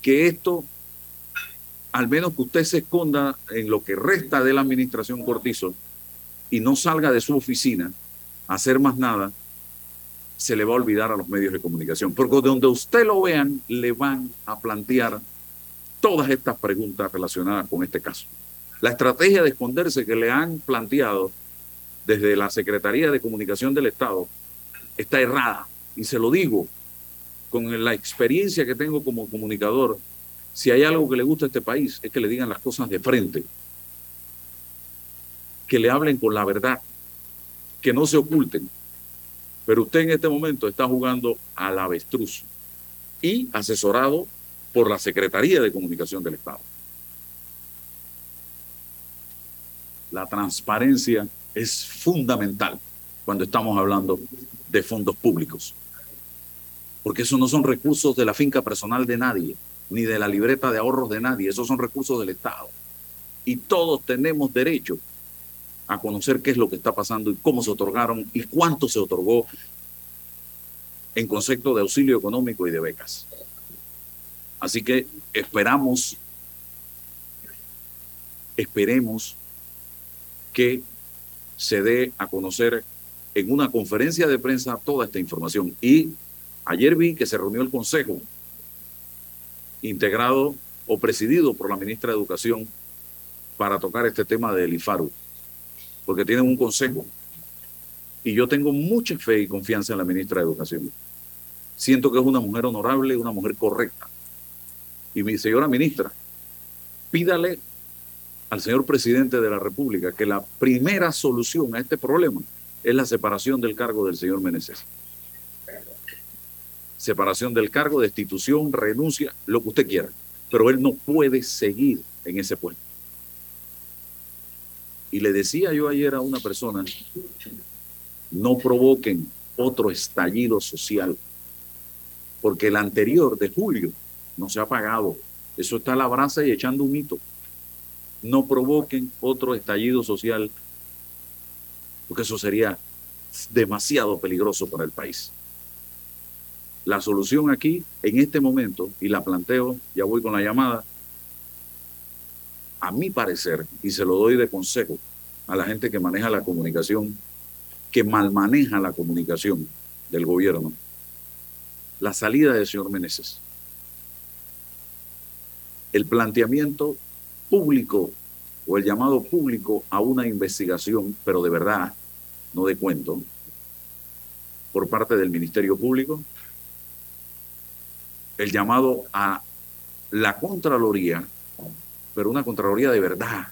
que esto, al menos que usted se esconda en lo que resta de la administración Cortizo y no salga de su oficina a hacer más nada, se le va a olvidar a los medios de comunicación. Porque donde usted lo vean, le van a plantear todas estas preguntas relacionadas con este caso. La estrategia de esconderse que le han planteado desde la Secretaría de Comunicación del Estado está errada. Y se lo digo con la experiencia que tengo como comunicador. Si hay algo que le gusta a este país es que le digan las cosas de frente, que le hablen con la verdad, que no se oculten. Pero usted en este momento está jugando al avestruz y asesorado por la Secretaría de Comunicación del Estado. La transparencia es fundamental cuando estamos hablando de fondos públicos, porque esos no son recursos de la finca personal de nadie, ni de la libreta de ahorros de nadie, esos son recursos del Estado. Y todos tenemos derecho a conocer qué es lo que está pasando y cómo se otorgaron y cuánto se otorgó en concepto de auxilio económico y de becas. Así que esperamos, esperemos que se dé a conocer en una conferencia de prensa toda esta información. Y ayer vi que se reunió el Consejo, integrado o presidido por la ministra de Educación, para tocar este tema del IFARU, porque tienen un consejo. Y yo tengo mucha fe y confianza en la ministra de Educación. Siento que es una mujer honorable, una mujer correcta y mi señora ministra, pídale al señor presidente de la República que la primera solución a este problema es la separación del cargo del señor Meneses. Separación del cargo, destitución, renuncia, lo que usted quiera. Pero él no puede seguir en ese puesto. Y le decía yo ayer a una persona, no provoquen otro estallido social, porque el anterior de julio no se ha pagado. Eso está a la brasa y echando un hito. No provoquen otro estallido social, porque eso sería demasiado peligroso para el país. La solución aquí, en este momento, y la planteo, ya voy con la llamada, a mi parecer, y se lo doy de consejo a la gente que maneja la comunicación, que mal maneja la comunicación del gobierno, la salida del señor Meneses el planteamiento público o el llamado público a una investigación, pero de verdad, no de cuento, por parte del Ministerio Público, el llamado a la Contraloría, pero una Contraloría de verdad.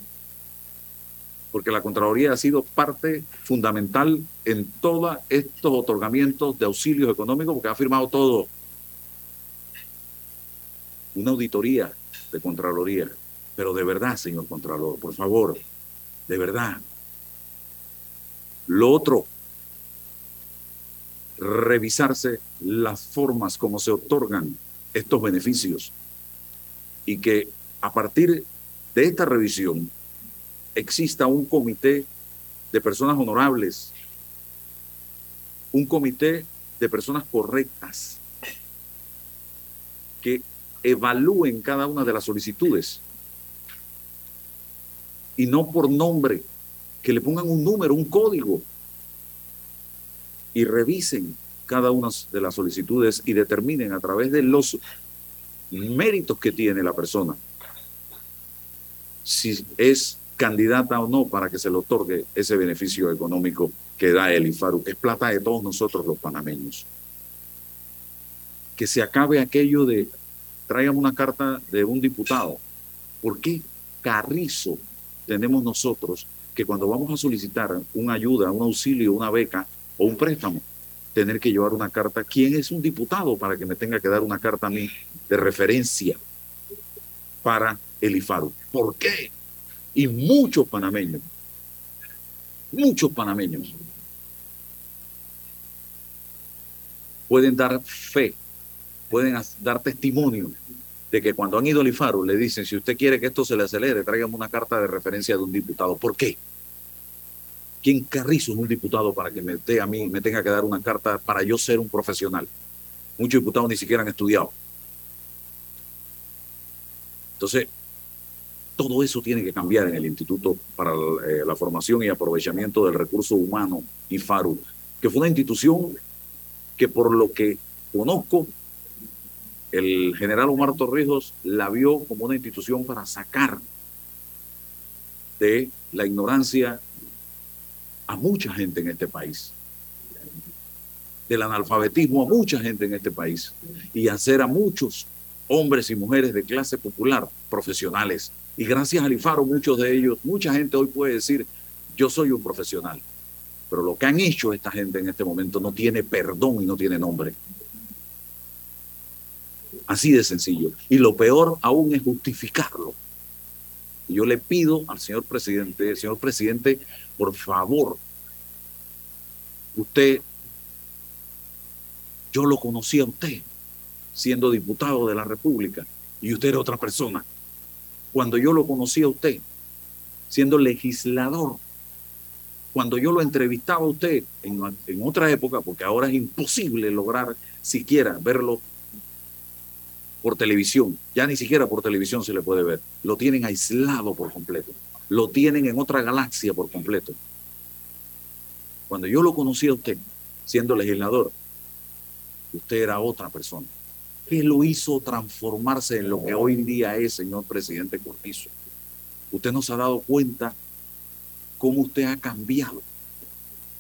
Porque la Contraloría ha sido parte fundamental en todos estos otorgamientos de auxilios económicos, porque ha firmado todo. Una auditoría de Contraloría. Pero de verdad, señor Contralor, por favor, de verdad. Lo otro, revisarse las formas como se otorgan estos beneficios y que a partir de esta revisión exista un comité de personas honorables, un comité de personas correctas que evalúen cada una de las solicitudes. Y no por nombre, que le pongan un número, un código y revisen cada una de las solicitudes y determinen a través de los méritos que tiene la persona si es candidata o no para que se le otorgue ese beneficio económico que da el IFARU, que es plata de todos nosotros los panameños. Que se acabe aquello de traigan una carta de un diputado. ¿Por qué carrizo tenemos nosotros que cuando vamos a solicitar una ayuda, un auxilio, una beca o un préstamo, tener que llevar una carta? ¿Quién es un diputado para que me tenga que dar una carta a mí de referencia para el IFARU. ¿Por qué? Y muchos panameños, muchos panameños pueden dar fe, pueden dar testimonio de que cuando han ido al IFARU le dicen, si usted quiere que esto se le acelere, tráigame una carta de referencia de un diputado. ¿Por qué? ¿Quién carrizo es un diputado para que me, a mí, me tenga que dar una carta para yo ser un profesional? Muchos diputados ni siquiera han estudiado. Entonces, todo eso tiene que cambiar en el Instituto para eh, la Formación y Aprovechamiento del Recurso Humano, IFARU, que fue una institución que por lo que conozco, el general Omar Torrijos la vio como una institución para sacar de la ignorancia a mucha gente en este país, del analfabetismo a mucha gente en este país y hacer a muchos hombres y mujeres de clase popular profesionales y gracias al IFARO, muchos de ellos, mucha gente hoy puede decir, yo soy un profesional. Pero lo que han hecho esta gente en este momento no tiene perdón y no tiene nombre. Así de sencillo. Y lo peor aún es justificarlo. Y yo le pido al señor presidente, señor presidente, por favor, usted, yo lo conocí a usted siendo diputado de la República y usted era otra persona cuando yo lo conocí a usted, siendo legislador, cuando yo lo entrevistaba a usted en, otra época, porque ahora es imposible lograr siquiera verlo por televisión, ya ni siquiera por televisión se le puede ver, lo tienen aislado por completo, lo tienen en otra galaxia por completo. Cuando yo lo conocí a usted, siendo legislador, usted era otra persona. ¿Qué lo hizo transformarse en lo que hoy en día es, señor presidente Cortizo? Usted nos ha dado cuenta cómo usted ha cambiado.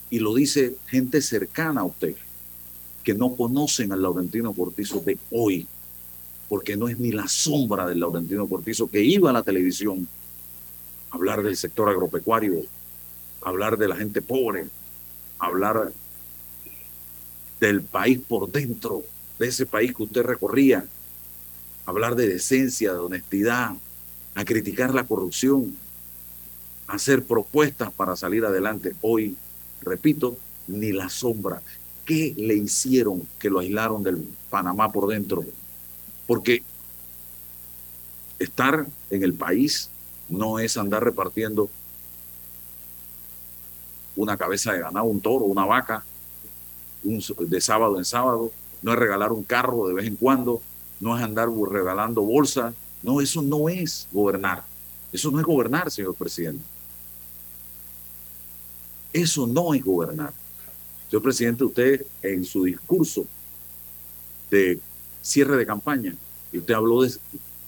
Y lo dice gente cercana a usted, que no conocen al Laurentino Cortizo de hoy, porque no es ni la sombra del Laurentino Cortizo que iba a la televisión a hablar del sector agropecuario, hablar de la gente pobre, hablar del país por dentro, de ese país que usted recorría, hablar de decencia, de honestidad, a criticar la corrupción, a hacer propuestas para salir adelante. Hoy, repito, ni la sombra. ¿Qué le hicieron que lo aislaron del Panamá por dentro? Porque estar en el país no es andar repartiendo una cabeza de ganado, un toro, una vaca, de sábado en sábado, no es regalar un carro de vez en cuando, no es andar regalando bolsas. No, eso no es gobernar. Eso no es gobernar, señor presidente. Eso no es gobernar. Señor presidente, usted en su discurso de cierre de campaña, usted habló de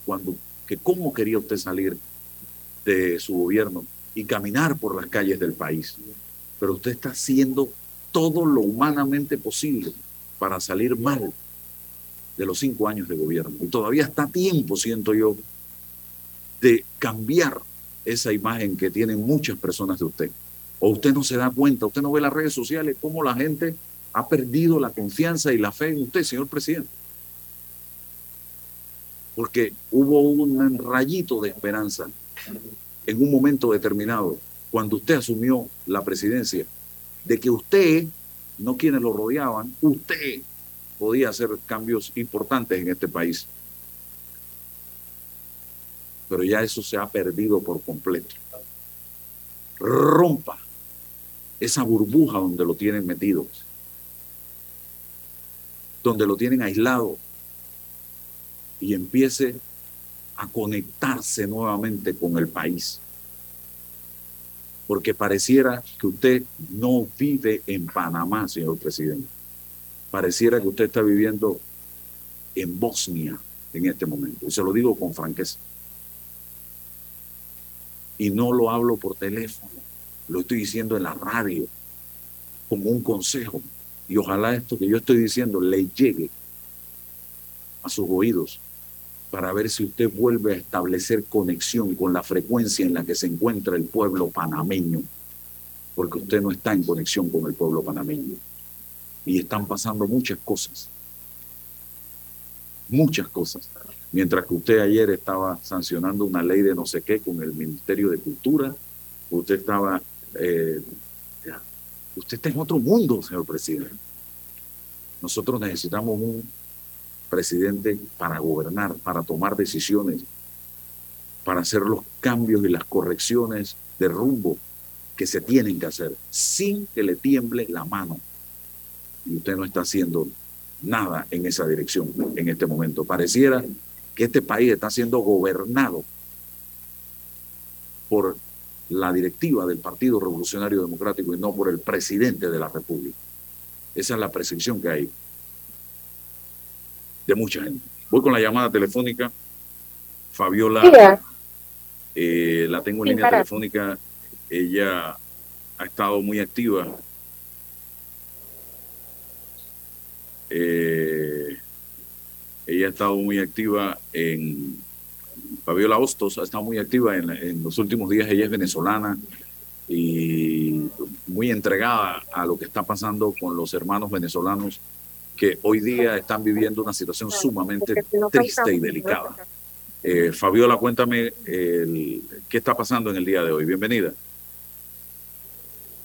cuando, que cómo quería usted salir de su gobierno y caminar por las calles del país. Pero usted está haciendo todo lo humanamente posible para salir mal de los cinco años de gobierno. Y todavía está tiempo, siento yo, de cambiar esa imagen que tienen muchas personas de usted. O usted no se da cuenta, usted no ve las redes sociales, cómo la gente ha perdido la confianza y la fe en usted, señor presidente. Porque hubo un rayito de esperanza en un momento determinado, cuando usted asumió la presidencia, de que usted, no quienes lo rodeaban, usted podía hacer cambios importantes en este país. Pero ya eso se ha perdido por completo. Rompa esa burbuja donde lo tienen metido, donde lo tienen aislado y empiece a conectarse nuevamente con el país. Porque pareciera que usted no vive en Panamá, señor presidente. Pareciera que usted está viviendo en Bosnia en este momento. Y se lo digo con franqueza. Y no lo hablo por teléfono, lo estoy diciendo en la radio, como un consejo. Y ojalá esto que yo estoy diciendo le llegue a sus oídos para ver si usted vuelve a establecer conexión con la frecuencia en la que se encuentra el pueblo panameño, porque usted no está en conexión con el pueblo panameño. Y están pasando muchas cosas, muchas cosas. Mientras que usted ayer estaba sancionando una ley de no sé qué con el Ministerio de Cultura, usted estaba... Eh, usted está en otro mundo, señor presidente. Nosotros necesitamos un presidente para gobernar, para tomar decisiones, para hacer los cambios y las correcciones de rumbo que se tienen que hacer, sin que le tiemble la mano. Y usted no está haciendo nada en esa dirección en este momento. Pareciera que este país está siendo gobernado por la directiva del Partido Revolucionario Democrático y no por el presidente de la República. Esa es la percepción que hay de mucha gente. Voy con la llamada telefónica. Fabiola, eh, la tengo en línea telefónica. Ella ha estado muy activa. Eh, ella ha estado muy activa en. Fabiola Hostos ha estado muy activa en, en los últimos días. Ella es venezolana y muy entregada a lo que está pasando con los hermanos venezolanos que hoy día están viviendo una situación sumamente triste y delicada. Eh, Fabiola, cuéntame qué está pasando en el día de hoy. Bienvenida.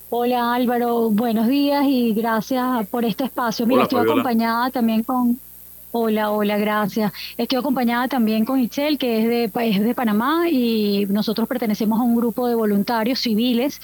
Hola Álvaro, buenos días y gracias por este espacio. Mira, estoy acompañada también con... Hola, hola, gracias. Estoy acompañada también con Itzel, que es de, es de Panamá y nosotros pertenecemos a un grupo de voluntarios civiles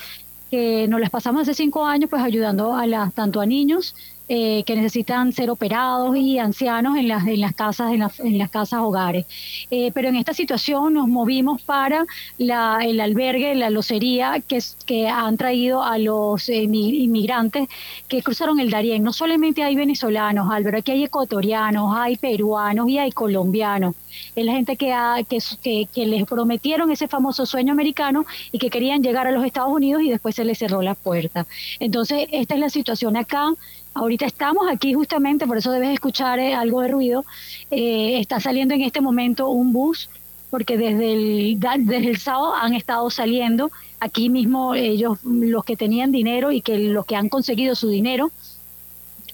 que nos las pasamos hace cinco años pues ayudando a las, tanto a niños eh, que necesitan ser operados y ancianos en las, en las casas, en, en las casas hogares. Eh, pero en esta situación nos movimos para la, el albergue, la locería que, que han traído a los inmigrantes que cruzaron el Darién. No solamente hay venezolanos, Álvaro, aquí hay ecuatorianos, hay peruanos y hay colombianos. Es la gente que, ha, que, que les prometieron ese famoso sueño americano y que querían llegar a los Estados Unidos y después se les cerró la puerta. Entonces, esta es la situación acá. Ahorita estamos aquí justamente, por eso debes escuchar eh, algo de ruido. Eh, está saliendo en este momento un bus, porque desde el, desde el sábado han estado saliendo. Aquí mismo ellos, los que tenían dinero y que los que han conseguido su dinero,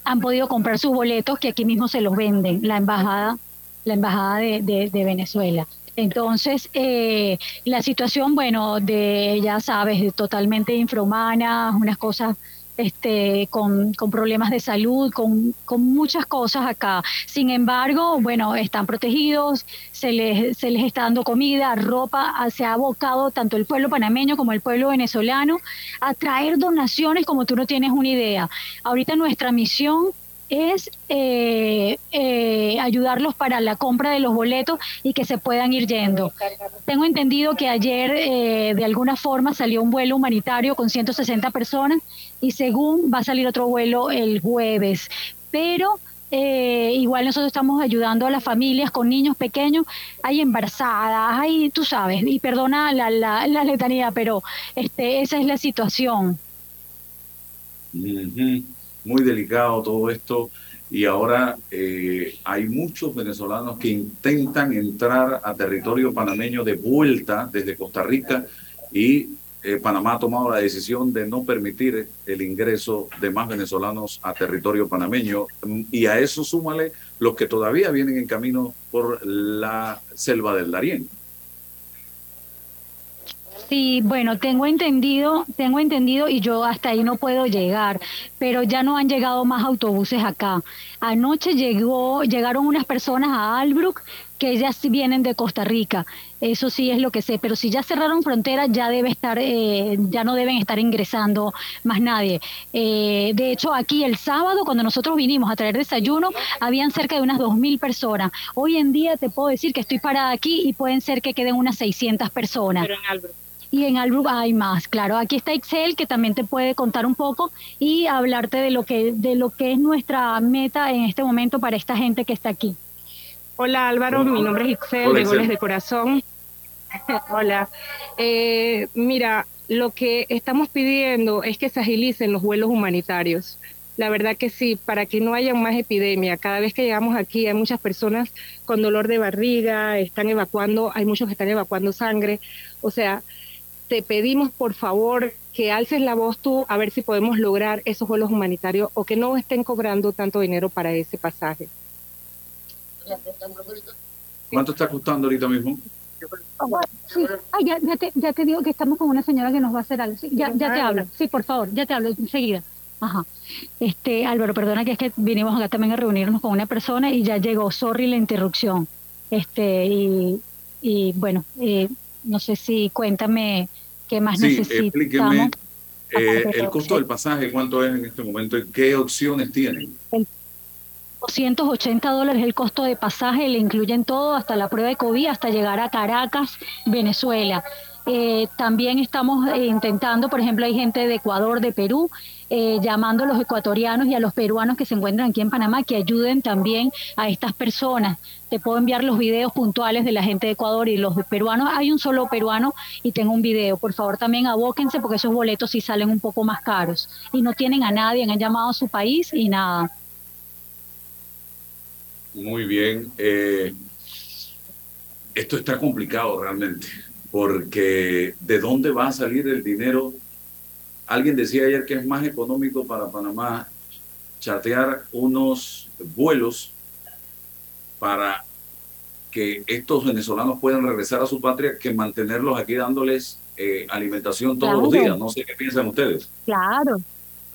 han podido comprar sus boletos que aquí mismo se los venden, la embajada, la embajada de, Venezuela. Entonces, eh, la situación, bueno, de, ya sabes, totalmente infrahumana, unas cosas este, con, problemas de salud, con, muchas cosas acá. Sin embargo, bueno, están protegidos, se les, se les está dando comida, ropa, se ha abocado tanto el pueblo panameño como el pueblo venezolano a traer donaciones como tú no tienes una idea. Ahorita nuestra misión es eh, eh, ayudarlos para la compra de los boletos y que se puedan ir yendo. Tengo entendido que ayer eh, de alguna forma salió un vuelo humanitario con 160 personas y según va a salir otro vuelo el jueves, pero igual nosotros estamos ayudando a las familias con niños pequeños, hay embarazadas, hay, tú sabes, y perdona la, la, la letanía, pero este, esa es la situación. Muy delicado todo esto. y ahora eh, hay muchos venezolanos que intentan entrar a territorio panameño de vuelta desde Costa Rica y eh, Panamá ha tomado la decisión de no permitir el ingreso de más venezolanos a territorio panameño y a eso súmale los que todavía vienen en camino por la selva del Darién. Sí, bueno, tengo entendido, tengo entendido y yo hasta ahí no puedo llegar, pero ya no han llegado más autobuses acá. Anoche llegó, llegaron unas personas a Albrook que ellas vienen de Costa Rica. Eso sí es lo que sé, pero si ya cerraron fronteras ya debe estar, eh, ya no deben estar ingresando más nadie. Eh, de hecho, aquí el sábado cuando nosotros vinimos a traer desayuno, habían cerca de unas 2.000 personas. Hoy en día te puedo decir que estoy parada aquí y pueden ser que queden unas 600 personas. Pero en Albrook y en Albrook hay más, claro. Aquí está Excel que también te puede contar un poco y hablarte de lo que de lo que es nuestra meta en este momento para esta gente que está aquí. Hola Álvaro, mi nombre es Excel de Goles de Corazón. Hola. Eh, mira, lo que estamos pidiendo es que se agilicen los vuelos humanitarios. La verdad que sí, para que no haya más epidemia. Cada vez que llegamos aquí hay muchas personas con dolor de barriga, están evacuando, hay muchos que están evacuando sangre. O sea, te pedimos por favor que alces la voz tú a ver si podemos lograr esos vuelos humanitarios o que no estén cobrando tanto dinero para ese pasaje. ¿Cuánto está costando ahorita mismo? Sí. ya, te, ya, te, digo que estamos con una señora que nos va a hacer algo. ya, ya te hablo. Sí, por favor, ya te hablo enseguida. Ajá. Este, Álvaro, perdona que es que vinimos acá también a reunirnos con una persona y ya llegó. Sorry la interrupción. Este, y, y bueno, eh, no sé si cuéntame qué más sí, Explíqueme eh, el costo del pasaje, cuánto es en este momento y qué opciones tienen. 280 dólares el costo de pasaje, le incluyen todo, hasta la prueba de COVID, hasta llegar a Caracas, Venezuela. Eh, también estamos eh, intentando, por ejemplo, hay gente de Ecuador, de Perú, eh, llamando a los ecuatorianos y a los peruanos que se encuentran aquí en Panamá que ayuden también a estas personas. Te puedo enviar los videos puntuales de la gente de Ecuador y los peruanos. Hay un solo peruano y tengo un video. Por favor, también abóquense porque esos boletos sí salen un poco más caros y no tienen a nadie, han llamado a su país y nada. Muy bien. esto está complicado realmente porque ¿de dónde va a salir el dinero? Alguien decía ayer que es más económico para Panamá chatear unos vuelos para que estos venezolanos puedan regresar a su patria que mantenerlos aquí dándoles eh, alimentación todos los días. No sé qué piensan ustedes. Claro,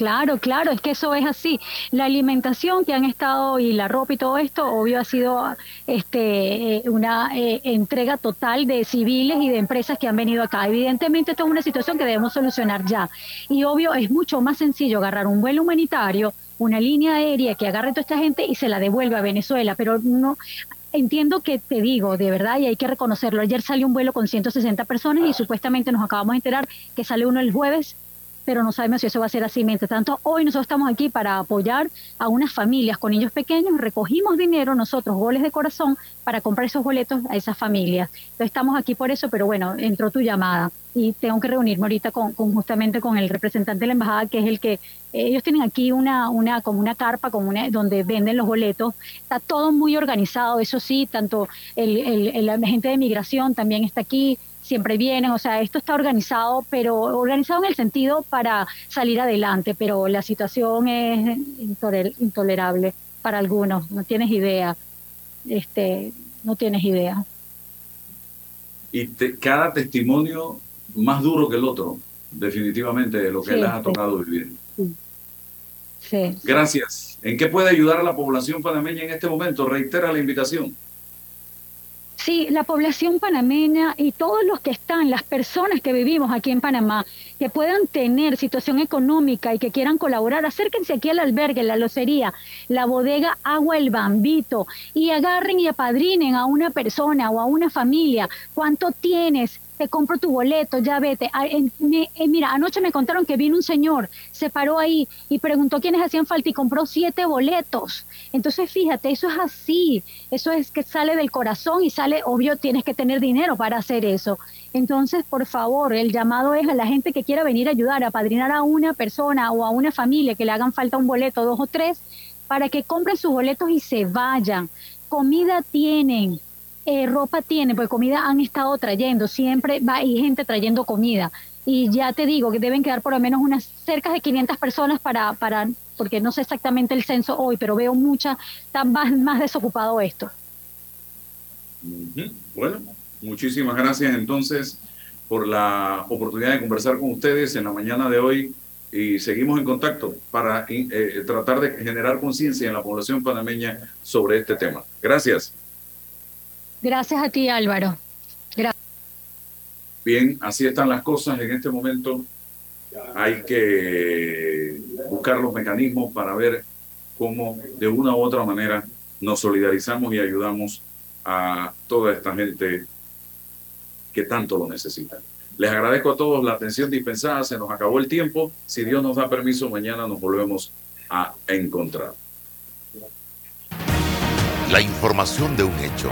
Claro, claro, es que eso es así. La alimentación que han estado y la ropa y todo esto, obvio, ha sido este, eh, una eh, entrega total de civiles y de empresas que han venido acá. Evidentemente, esto es una situación que debemos solucionar ya. Y obvio, es mucho más sencillo agarrar un vuelo humanitario, una línea aérea que agarre a toda esta gente y se la devuelva a Venezuela, pero no, entiendo que te digo, de verdad, y hay que reconocerlo. Ayer salió un vuelo con 160 personas y supuestamente nos acabamos de enterar que sale uno el jueves pero no sabemos si eso va a ser así. Mientras tanto, hoy nosotros estamos aquí para apoyar a unas familias con niños pequeños. Recogimos dinero nosotros, goles de corazón, para comprar esos boletos a esas familias. Entonces estamos aquí por eso, pero bueno, entró tu llamada y tengo que reunirme ahorita con, justamente con el representante de la embajada, que es el que ellos tienen aquí una, una como una carpa como una, donde venden los boletos. Está todo muy organizado, eso sí, tanto el, el, el agente de migración también está aquí siempre vienen, o sea, esto está organizado, pero organizado en el sentido para salir adelante, pero la situación es intolerable para algunos, no tienes idea, este, no tienes idea. Y cada testimonio más duro que el otro, definitivamente, de lo que les ha tocado vivir. Sí. Gracias. ¿En qué puede ayudar a la población panameña en este momento? Reitera la invitación. Sí, la población panameña y todos los que están, las personas que vivimos aquí en Panamá, que puedan tener situación económica y que quieran colaborar, acérquense aquí al albergue, la locería, la bodega Agua El Bambito y agarren y apadrinen a una persona o a una familia. ¿Cuánto tienes? Compro tu boleto, ya vete. Eh, mira, anoche me contaron que vino un señor, se paró ahí y preguntó quiénes hacían falta y compró siete boletos. Entonces, fíjate, eso es así, eso es que sale del corazón y sale, obvio, tienes que tener dinero para hacer eso. Entonces, por favor, el llamado es a la gente que quiera venir a ayudar, a padrinar a una persona o a una familia que le hagan falta un boleto, dos o tres, para que compren sus boletos y se vayan. Comida tienen, eh, ropa tienen, porque comida han estado trayendo, siempre va hay gente trayendo comida. Y ya te digo que deben quedar por lo menos unas cerca de 500 personas para, para porque no sé exactamente el censo hoy, pero veo mucha, está más, más desocupado esto. Bueno, muchísimas gracias entonces por la oportunidad de conversar con ustedes en la mañana de hoy y seguimos en contacto para eh, tratar de generar conciencia en la población panameña sobre este tema. Gracias. Gracias a ti, Álvaro. Gracias. Bien, así están las cosas en este momento. Hay que buscar los mecanismos para ver cómo de una u otra manera nos solidarizamos y ayudamos a toda esta gente que tanto lo necesita. Les agradezco a todos la atención dispensada, se nos acabó el tiempo. Si Dios nos da permiso, mañana nos volvemos a encontrar. La información de un hecho